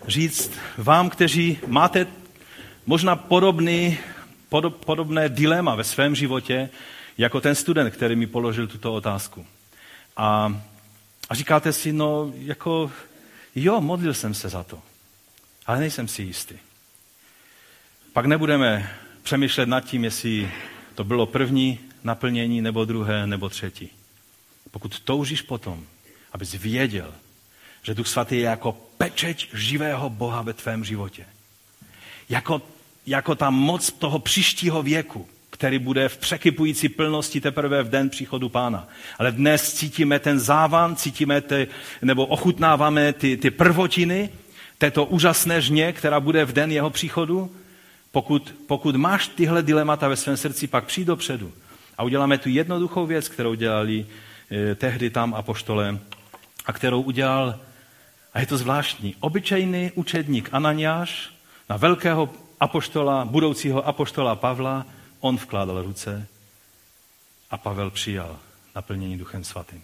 říct vám, kteří máte možná podobný, podobné dilema ve svém životě, jako ten student, který mi položil tuto otázku. A, a říkáte si, no jako, jo, modlil jsem se za to, ale nejsem si jistý. Pak nebudeme přemýšlet nad tím, jestli to bylo první naplnění, nebo druhé, nebo třetí. Pokud toužíš potom, abys věděl, že Duch Svatý je jako pečeť živého Boha ve tvém životě. Jako, jako ta moc toho příštího věku, který bude v překypující plnosti teprve v den příchodu pána. Ale dnes cítíme ten závan, cítíme ty, nebo ochutnáváme ty, ty prvotiny této úžasné žně, která bude v den jeho příchodu. Pokud, pokud máš tyhle dilemata ve svém srdci, pak přijď dopředu a uděláme tu jednoduchou věc, kterou dělali eh, tehdy tam apoštole a kterou udělal, a je to zvláštní, obyčejný učedník Ananiáš na velkého apoštola, budoucího apoštola Pavla, on vkládal ruce a Pavel přijal naplnění Duchem Svatým.